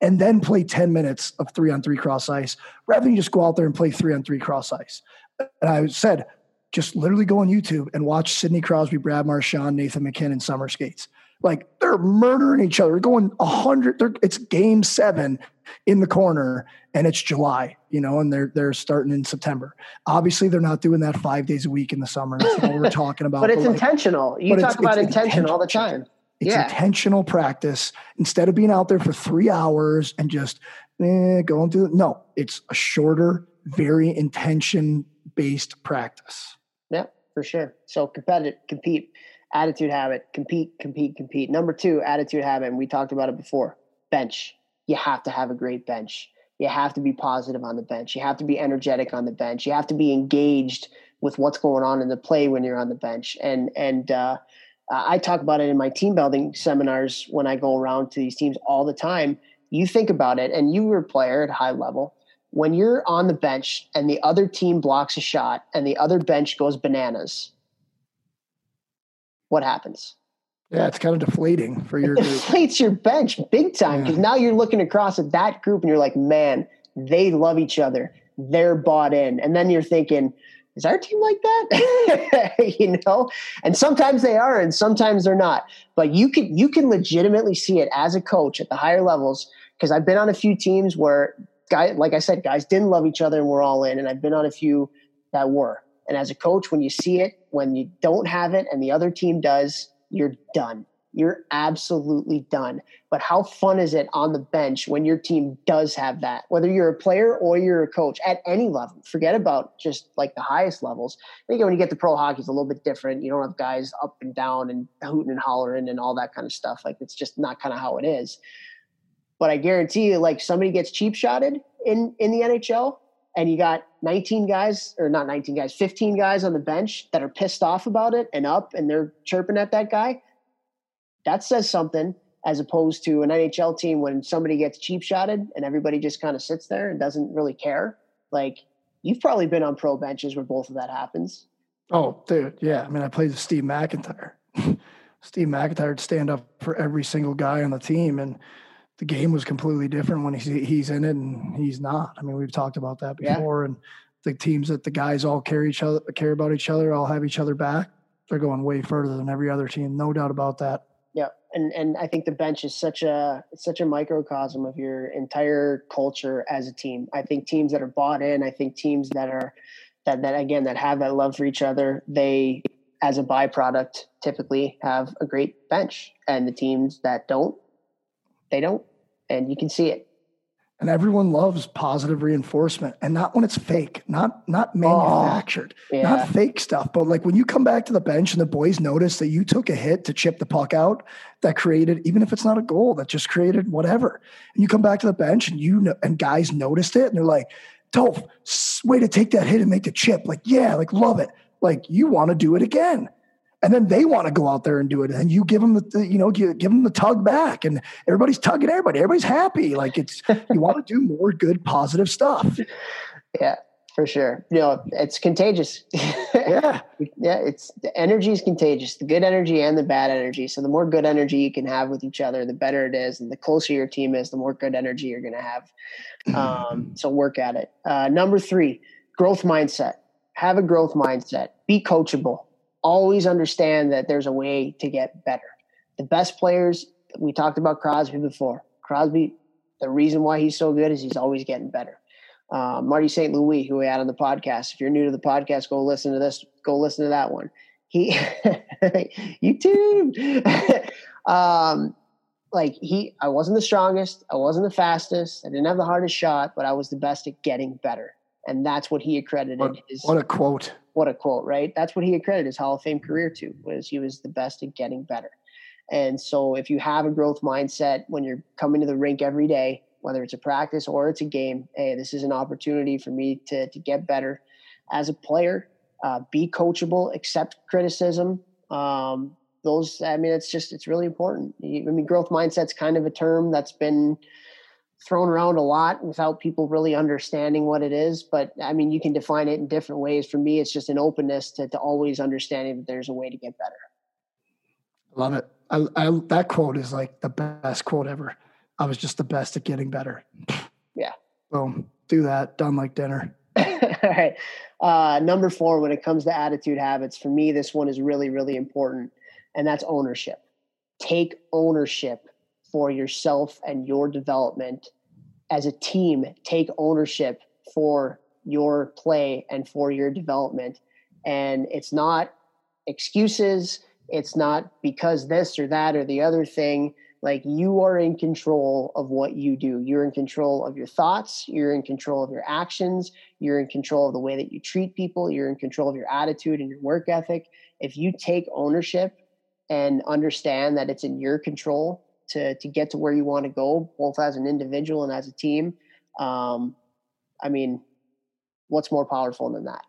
and then play 10 minutes of three on three cross ice rather than just go out there and play three on three cross ice. And I said, just literally go on YouTube and watch Sidney Crosby, Brad Marchand, Nathan MacKinnon summer skates. Like they're murdering each other, going a hundred. It's game seven in the corner, and it's July, you know, and they're they're starting in September. Obviously, they're not doing that five days a week in the summer. That's what we're talking about. *laughs* But it's like, intentional. You talk it's- about it's intention all the time. it's Yeah. intentional practice instead of being out there for three hours and just eh, going through. No, it's a shorter, very intention based practice. Yeah, for sure. So competitive, compete, attitude habit, compete, compete, compete. Number two, attitude habit, and we talked about it before. Bench. You have to have a great bench. You have to be positive on the bench. You have to be energetic on the bench. You have to be engaged with what's going on in the play when you're on the bench. And and uh, I talk about it in my team building seminars when I go around to these teams all the time. You think about it, and you were a player at high level when you're on the bench and the other team blocks a shot and the other bench goes bananas, what happens? Yeah, it's kind of deflating for your It group. deflates your bench big time because Yeah. now you're looking across at that group and you're like, man, they love each other. They're bought in. And then you're thinking, is our team like that? *laughs* you know? And sometimes they are and sometimes they're not. But you can you can legitimately see it as a coach at the higher levels because I've been on a few teams where guy, like I said, guys didn't love each other and we're all in. And I've been on a few that were. And as a coach, when you see it, when you don't have it and the other team does, you're done. You're absolutely done. But how fun is it on the bench when your team does have that? Whether you're a player or you're a coach at any level, forget about just like the highest levels. I think when you get to pro hockey, it's a little bit different. You don't have guys up and down and hooting and hollering and all that kind of stuff. Like it's just not kind of how it is. But I guarantee you, like somebody gets cheap shotted in in the NHL, and you got 19 guys or not 19 guys 15 guys on the bench that are pissed off about it and up and they're chirping at that guy that says something as opposed to an nhl team when somebody gets cheap shotted and everybody just kind of sits there and doesn't really care. Like you've probably been on pro benches where both of that happens. Oh dude yeah i mean i played with steve macintyre. *laughs* Steve macintyre would stand up for every single guy on the team and the game was completely different when he's he's in it and he's not. I mean, we've talked about that before, yeah. and the teams that the guys all care each other, care about each other, all have each other back. They're going way further than every other team, no doubt about that. Yeah, and and I think the bench is such a such a microcosm of your entire culture as a team. I think teams that are bought in, I think teams that are that that again that have that love for each other, they as a byproduct typically have a great bench, and the teams that don't, they don't and you can see it. And everyone loves positive reinforcement, and not when it's fake, not not oh, manufactured, oh, yeah. not fake stuff. But like when you come back to the bench and the boys notice that you took a hit to chip the puck out, that created even if it's not a goal, that just created whatever. And you come back to the bench and you know, and guys noticed it, and they're like, "Dolph, way to take that hit and make the chip." Like, yeah, like love it. Like you want to do it again and then they want to go out there and do it. And you give them the you know give, give them the tug back and everybody's tugging everybody. Everybody's happy. Like it's you want to do more good positive stuff. *laughs* Yeah for sure. You know it's contagious. *laughs* Yeah. Yeah it's the energy is contagious. The good energy and the bad energy. So the more good energy you can have with each other the better it is. And the closer your team is the more good energy you're going to have um, so work at it. Uh, number three growth mindset. Have a growth mindset. Be coachable always understand that there's a way to get better. The best players, we talked about Crosby before. Crosby, the reason why he's so good is he's always getting better. Uh, Marty St. Louis, who we had on the podcast. If you're new to the podcast, go listen to this. Go listen to that one. He, *laughs* YouTube. *laughs* um, like he, I wasn't the strongest. I wasn't the fastest. I didn't have the hardest shot, but I was the best at getting better. And that's what he accredited. What, his, what a quote! What a quote, right? That's what he accredited his Hall of Fame career to was he was the best at getting better. And so if you have a growth mindset when you're coming to the rink every day, whether it's a practice or it's a game, hey, this is an opportunity for me to to get better as a player. Uh, be coachable, accept criticism. Um, those, I mean, it's just it's really important. I mean, growth mindset's kind of a term that's been thrown around a lot without people really understanding what it is. But I mean, you can define it in different ways. For me, it's just an openness to, to always understanding that there's a way to get better. Love it. I, I, that quote is like the best quote ever. I was just the best at getting better. Yeah. Boom. Do that. Done like dinner. *laughs* All right. Uh, number four, when it comes to attitude habits, for me, this one is really, really important, and that's ownership. Take ownership for yourself and your development as a team take ownership for your play and for your development. And it's not excuses. It's not because this or that or the other thing. Like you are in control of what you do. You're in control of your thoughts. You're in control of your actions. You're in control of the way that you treat people. You're in control of your attitude and your work ethic. If you take ownership and understand that it's in your control to to get to where you want to go, both as an individual and as a team. Um, I mean, what's more powerful than that?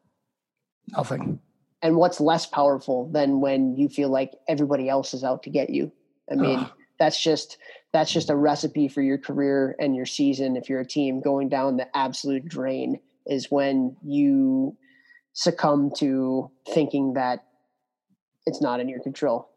Nothing. And what's less powerful than when you feel like everybody else is out to get you? I mean, Ugh. that's just that's just a recipe for your career and your season. If you're a team going down the absolute drain, is when you succumb to thinking that it's not in your control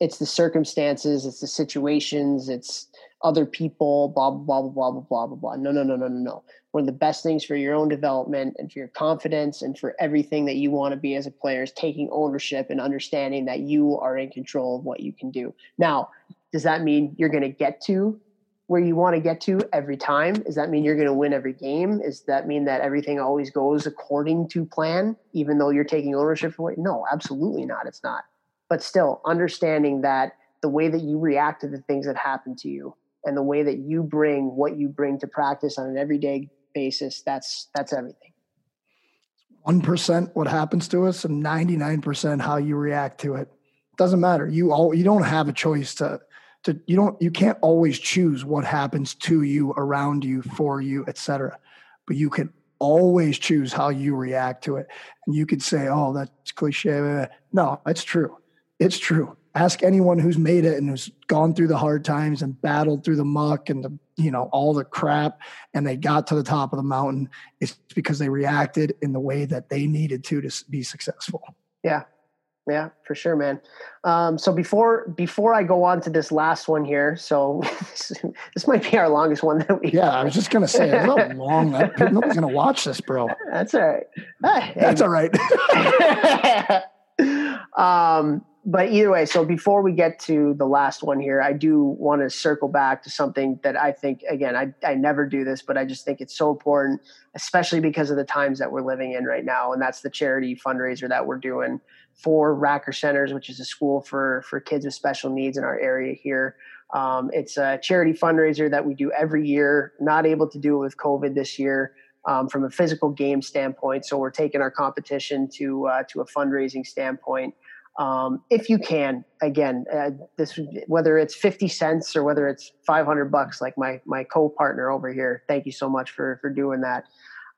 it's the circumstances, it's the situations, it's other people, blah blah blah blah blah blah blah blah. No, no, no, no, no, no. One of the best things for your own development and for your confidence and for everything that you want to be as a player is taking ownership and understanding that you are in control of what you can do. Now, does that mean you're going to get to where you want to get to every time? Does that mean you're going to win every game? Does that mean that everything always goes according to plan, even though you're taking ownership for it? No, absolutely not. It's not. But still, understanding that the way that you react to the things that happen to you and the way that you bring what you bring to practice on an everyday basis, that's that's everything. One percent what happens to us, and ninety nine percent how you react to it. Doesn't matter. You all you don't have a choice to to you don't you can't always choose what happens to you around you for you etc but you can always choose how you react to it and you could say oh that's cliche no it's true it's true ask anyone who's made it and who's gone through the hard times and battled through the muck and the you know all the crap and they got to the top of the mountain it's because they reacted in the way that they needed to to be successful yeah yeah, for sure, man. Um, so before before I go on to this last one here, so *laughs* this, might be our longest one that we. Yeah, I was just gonna say it's not *laughs* long. Nobody's gonna watch this, bro. That's all right. Hey, That's all right. *laughs* um, but either way, so before we get to the last one here, I do want to circle back to something that I think, again, I, I never do this, but I just think it's so important, especially because of the times that we're living in right now. And that's the charity fundraiser that we're doing for Racker Centers, which is a school for, for kids with special needs in our area here. Um, it's a charity fundraiser that we do every year, not able to do it with COVID this year. Um, from a physical game standpoint, so we're taking our competition to uh, to a fundraising standpoint um, if you can again uh, this whether it's 50 cents or whether it's 500 bucks like my my co-partner over here thank you so much for for doing that.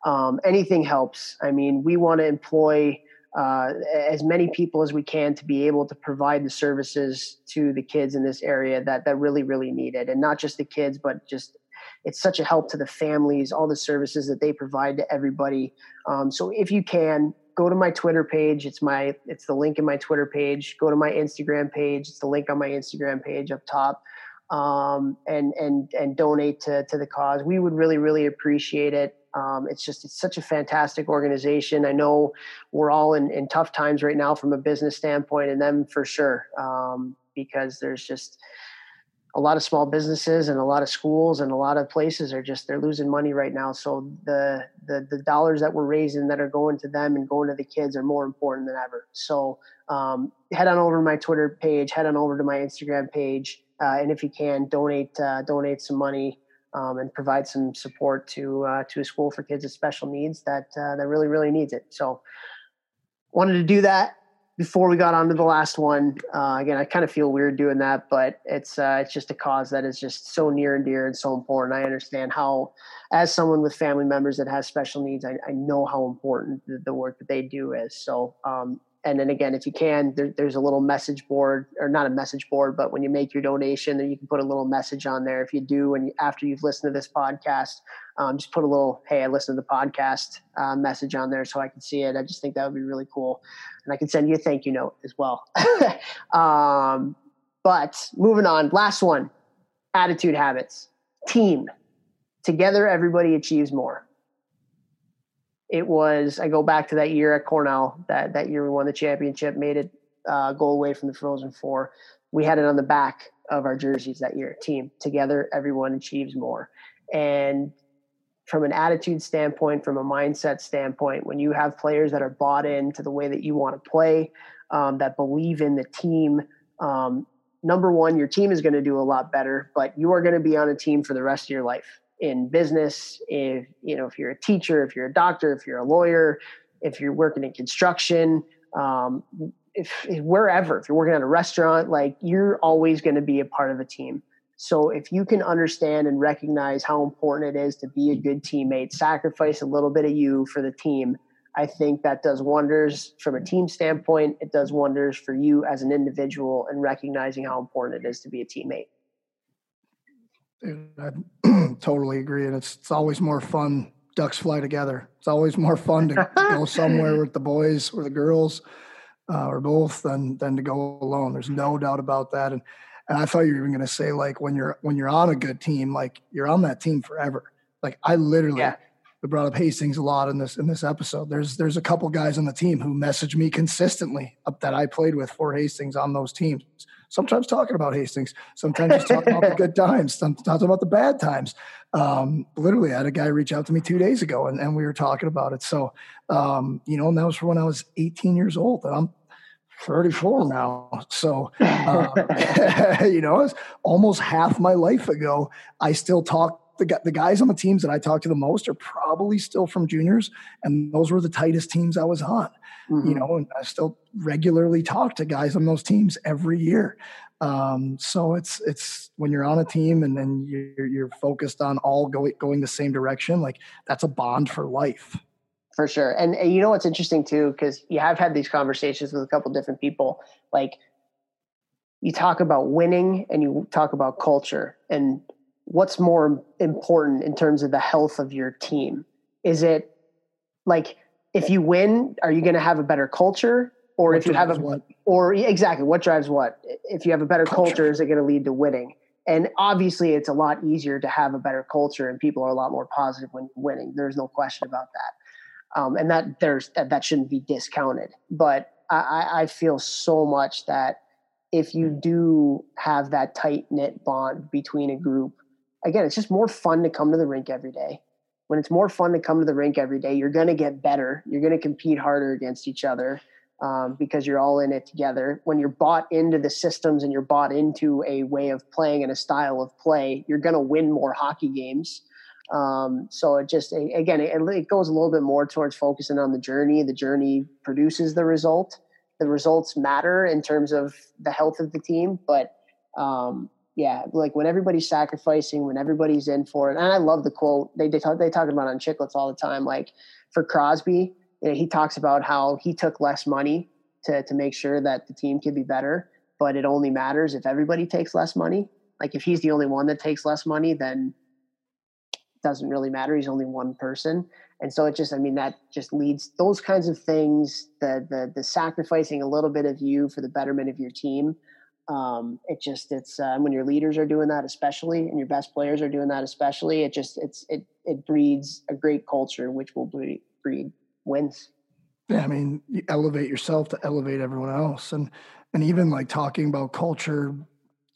Um, anything helps. I mean we want to employ uh, as many people as we can to be able to provide the services to the kids in this area that that really really need it. And not just the kids but just it's such a help to the families all the services that they provide to everybody. Um, so if you can go to my Twitter page. It's my it's the link in my Twitter page. Go to my Instagram page. It's the link on my Instagram page up top. Um, and and and donate to to the cause. We would really really appreciate it. Um, it's just it's such a fantastic organization. I know we're all in, in tough times right now from a business standpoint, and them for sure um, because there's just a lot of small businesses and a lot of schools and a lot of places are just they're losing money right now. So the the, the dollars that we're raising that are going to them and going to the kids are more important than ever. So um, head on over to my twitter page head on over to my instagram page uh, and if you can donate uh, donate some money um, and provide some support to uh, to a school for kids with special needs that uh, that really really needs it. So wanted to do that before we got on to the last one, uh, again, I kind of feel weird doing that, but it's uh, it's just a cause that is just so near and dear and so important. I understand how, as someone with family members that has special needs, I, I know how important the, the, work that they do is. So um, and then again, if you can, there, there's a little message board, or not a message board, but when you make your donation, then you can put a little message on there. If you do, and after you've listened to this podcast, um, just put a little "Hey, I listened to the podcast" uh, message on there so I can see it. I just think that would be really cool, and I can send you a thank you note as well. *laughs* um, but moving on, last one: attitude habits, team. Together, everybody achieves more it was I go back to that year at Cornell, that that year we won the championship, made it uh, go away from the Frozen Four. We had it on the back of our jerseys that year. Team together, everyone achieves more. And from an attitude standpoint, from a mindset standpoint, when you have players that are bought into the way that you want to play, um, that believe in the team, um, number one, your team is going to do a lot better, but you are going to be on a team for the rest of your life in business, if you know if you're a teacher, if you're a doctor, if you're a lawyer, if you're working in construction, um, if, if wherever, if you're working at a restaurant, like you're always going to be a part of a team. So if you can understand and recognize how important it is to be a good teammate, sacrifice a little bit of you for the team, I think that does wonders from a team standpoint. It does wonders for you as an individual and recognizing how important it is to be a teammate. I *clears throat* totally agree, and it's it's always more fun. Ducks fly together. It's always more fun to *laughs* go somewhere with the boys or the girls, uh, or both, than than to go alone. There's no doubt about that. And and I thought you were even going to say like when you're when you're on a good team, like you're on that team forever. Like I literally. Yeah. Brought up Hastings a lot in this in this episode. There's there's a couple guys on the team who message me consistently up that I played with for Hastings on those teams. sometimes talking about Hastings, sometimes just talking about the *laughs* good times, sometimes about the bad times. Um, literally, I had a guy reach out to me two days ago and, and we were talking about it. So, um, you know, and that was for when I was 18 years old and I'm 34 now. So, uh, *laughs* *laughs* you know, it's almost half my life ago. I still talk the, the guys on the teams that I talk to the most are probably still from juniors, and those were the tightest teams I was on. Mm-hmm. You know, and I still regularly talk to guys on those teams every year. Um, so it's it's when you're on a team and then you're, you're focused on all going going the same direction, like that's a bond for life. For sure, and, and you know what's interesting too, because you have had these conversations with a couple different people, like you talk about winning and you talk about culture and what's more important in terms of the health of your team? Is it like if you win, are you going to have a better culture? Or what if you have a, what? or exactly what drives what? If you have a better culture, culture is it going to lead to winning? And obviously, it's a lot easier to have a better culture, and people are a lot more positive when winning. There's no question about that, um, and that there's that, that shouldn't be discounted. But I, I feel so much that if you do have that tight knit bond between a group, again, it's just more fun to come to the rink every day. When it's more fun to come to the rink every day, you're going to get better. You're going to compete harder against each other um, because you're all in it together. When you're bought into the systems and you're bought into a way of playing and a style of play, you're going to win more hockey games. Um, so it just again it, it, goes a little bit more towards focusing on the journey. The journey produces the result. The results matter in terms of the health of the team, but um, yeah, like when everybody's sacrificing, when everybody's in for it. And I love the quote they they talk, they talk about on Chiclets all the time. Like for Crosby, you know, he talks about how he took less money to to make sure that the team could be better, but it only matters if everybody takes less money. Like if he's the only one that takes less money, then doesn't really matter. He's only one person. And so it just, I mean, that just leads those kinds of things, the the the sacrificing a little bit of you for the betterment of your team um, it just it's uh, when your leaders are doing that especially and your best players are doing that especially it just it's it it breeds a great culture which will breed, breed wins yeah i mean you elevate yourself to elevate everyone else and and even like talking about culture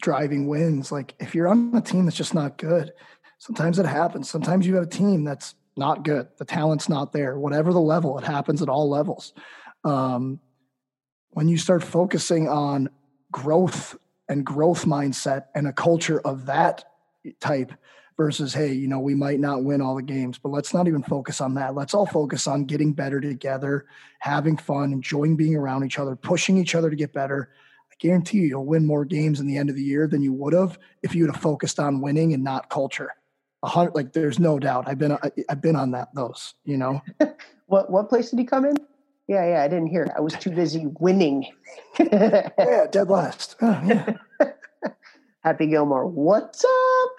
driving wins like if you're on a team that's just not good sometimes it happens. Sometimes you have a team that's not good. The talent's not there whatever the level it happens at all levels. Um, when you start focusing on growth and growth mindset and a culture of that type versus hey you know we might not win all the games but let's not even focus on that. Let's all focus on getting better together having fun enjoying being around each other pushing each other to get better. I guarantee you you'll win more games in the end of the year than you would have if you would have focused on winning and not culture a hundred like there's no doubt i've been i've been on that those you know *laughs* what what place did he come in yeah, yeah, I didn't hear. I was too busy winning. *laughs* yeah, dead last. Oh, yeah. *laughs* Happy Gilmore, what's up?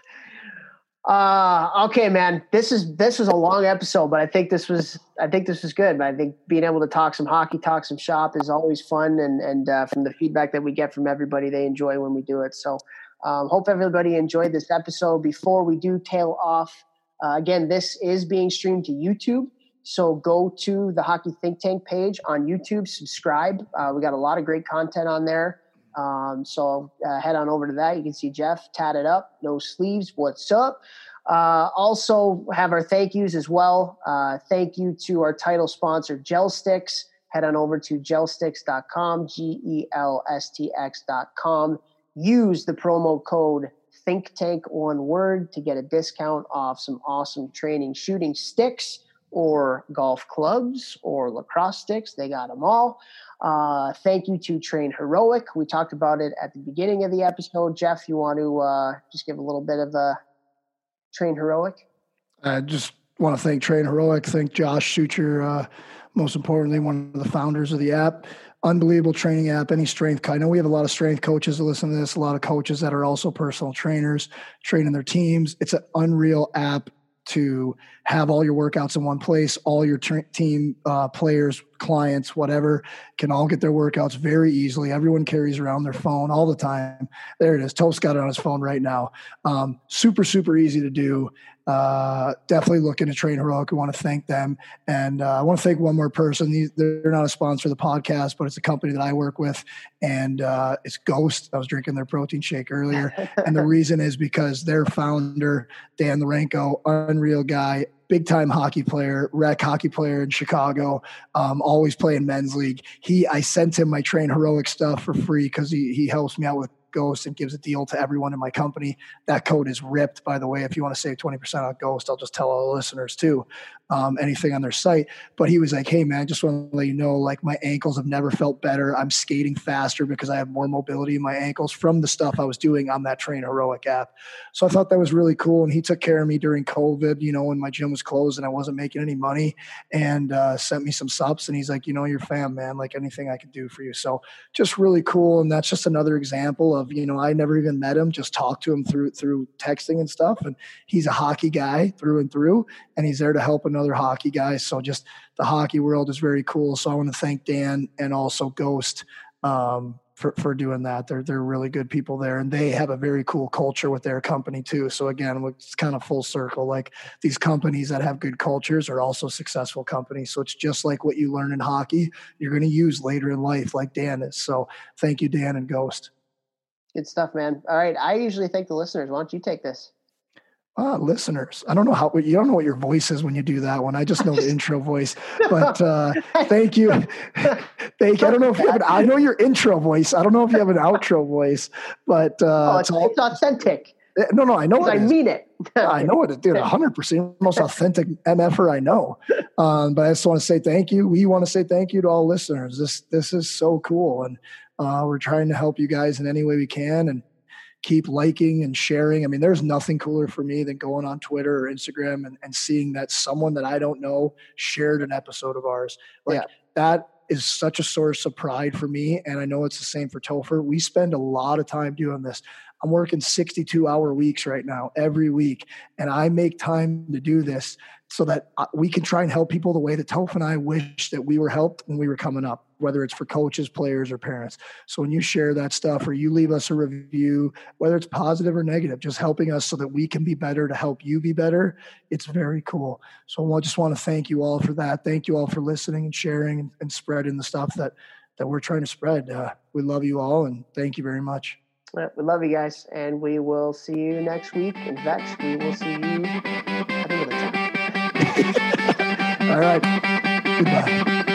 Uh, okay, man. This is this was a long episode, but I think this was I think this was good. I think being able to talk some hockey, talk some shop is always fun, and and uh, from the feedback that we get from everybody, they enjoy when we do it. So, um, hope everybody enjoyed this episode. Before we do tail off, uh, again, this is being streamed to YouTube. So go to the Hockey Think Tank page on YouTube, subscribe. Uh, we got a lot of great content on there. Um, so uh, head on over to that. You can see Jeff tatted up, no sleeves. What's up? Uh, also have our thank yous as well. Uh, thank you to our title sponsor, GelStx. Head on over to gelstx.com, G E L S T X.com. Use the promo code Think Tank one word to get a discount off some awesome training shooting sticks or golf clubs or lacrosse sticks. They got them all. Uh, thank you to Train Heroic. We talked about it at the beginning of the episode. Jeff, you want to uh, just give a little bit of a Train Heroic? I just want to thank Train Heroic. Thank Josh Sucher, uh, most importantly, one of the founders of the app. Unbelievable training app, any strength. I know we have a lot of strength coaches that listen to this, a lot of coaches that are also personal trainers, training their teams. It's an unreal app to have all your workouts in one place. All your tra- team uh, players, clients, whatever, can all get their workouts very easily. Everyone carries around their phone all the time. There it is. Toast got it on his phone right now. Um, super, super easy to do. Uh, definitely looking to train heroic. We want to thank them, and uh, I want to thank one more person. They're not a sponsor of the podcast, but it's a company that I work with, and uh, it's Ghost. I was drinking their protein shake earlier, and the *laughs* reason is because their founder Dan Lourenco, unreal guy, big time hockey player, rec hockey player in Chicago, um, always playing men's league. He, I sent him my train heroic stuff for free because he he helps me out with Ghost and gives a deal to everyone in my company. That code is ripped, by the way. If you want to save 20% on Ghost, I'll just tell all the listeners too, um, anything on their site. But he was like, hey, man, I just want to let you know, like, my ankles have never felt better. I'm skating faster because I have more mobility in my ankles from the stuff I was doing on that Train Heroic app. So I thought that was really cool. And he took care of me during COVID, you know, when my gym was closed and I wasn't making any money and uh, sent me some subs. And he's like, you know, you're fam, man, like anything I can do for you. So just really cool. And that's just another example of, you know, I never even met him, just talked to him through through texting and stuff. And he's a hockey guy through and through, and he's there to help another hockey guy. So just the hockey world is very cool. So I want to thank Dan and also Ghost um, for, for doing that. They're they're really good people there, and they have a very cool culture with their company too. So again, it's kind of full circle. Like these companies that have good cultures are also successful companies. So it's just like what you learn in hockey, you're going to use later in life, like Dan is. So thank you, Dan and Ghost. Good stuff, man. All right. I usually thank the listeners. Why don't you take this? Ah, listeners. I don't know how you don't know what your voice is when you do that one. I just know the *laughs* intro voice. But uh, thank you. *laughs* thank you. I don't know if you have an, I know your intro voice. I don't know if you have an outro voice, but uh, oh, it's, it's, it's authentic. Eh, no, no, I know it. I is. mean it. *laughs* I know it, dude. hundred percent, most authentic mf'er I know. Um, but I just want to say thank you. We want to say thank you to all listeners. This this is so cool, and uh, we're trying to help you guys in any way we can and keep liking and sharing. I mean, there's nothing cooler for me than going on Twitter or Instagram and, and seeing that someone that I don't know shared an episode of ours. Like yeah. that is such a source of pride for me. And I know it's the same for Topher. We spend a lot of time doing this. I'm working 62 hour weeks right now, every week. And I make time to do this so that uh, we can try and help people the way that Topher and I wish that we were helped when we were coming up, whether it's for coaches, players, or parents. So when you share that stuff or you leave us a review, whether it's positive or negative, just helping us so that we can be better to help you be better, it's very cool. So I just want to thank you all for that. Thank you all for listening and sharing and, and spreading the stuff that that we're trying to spread. Uh, we love you all and thank you very much. we love you guys, and we will see you next week. And Vex, we will see you at another time. *laughs* All right. Goodbye.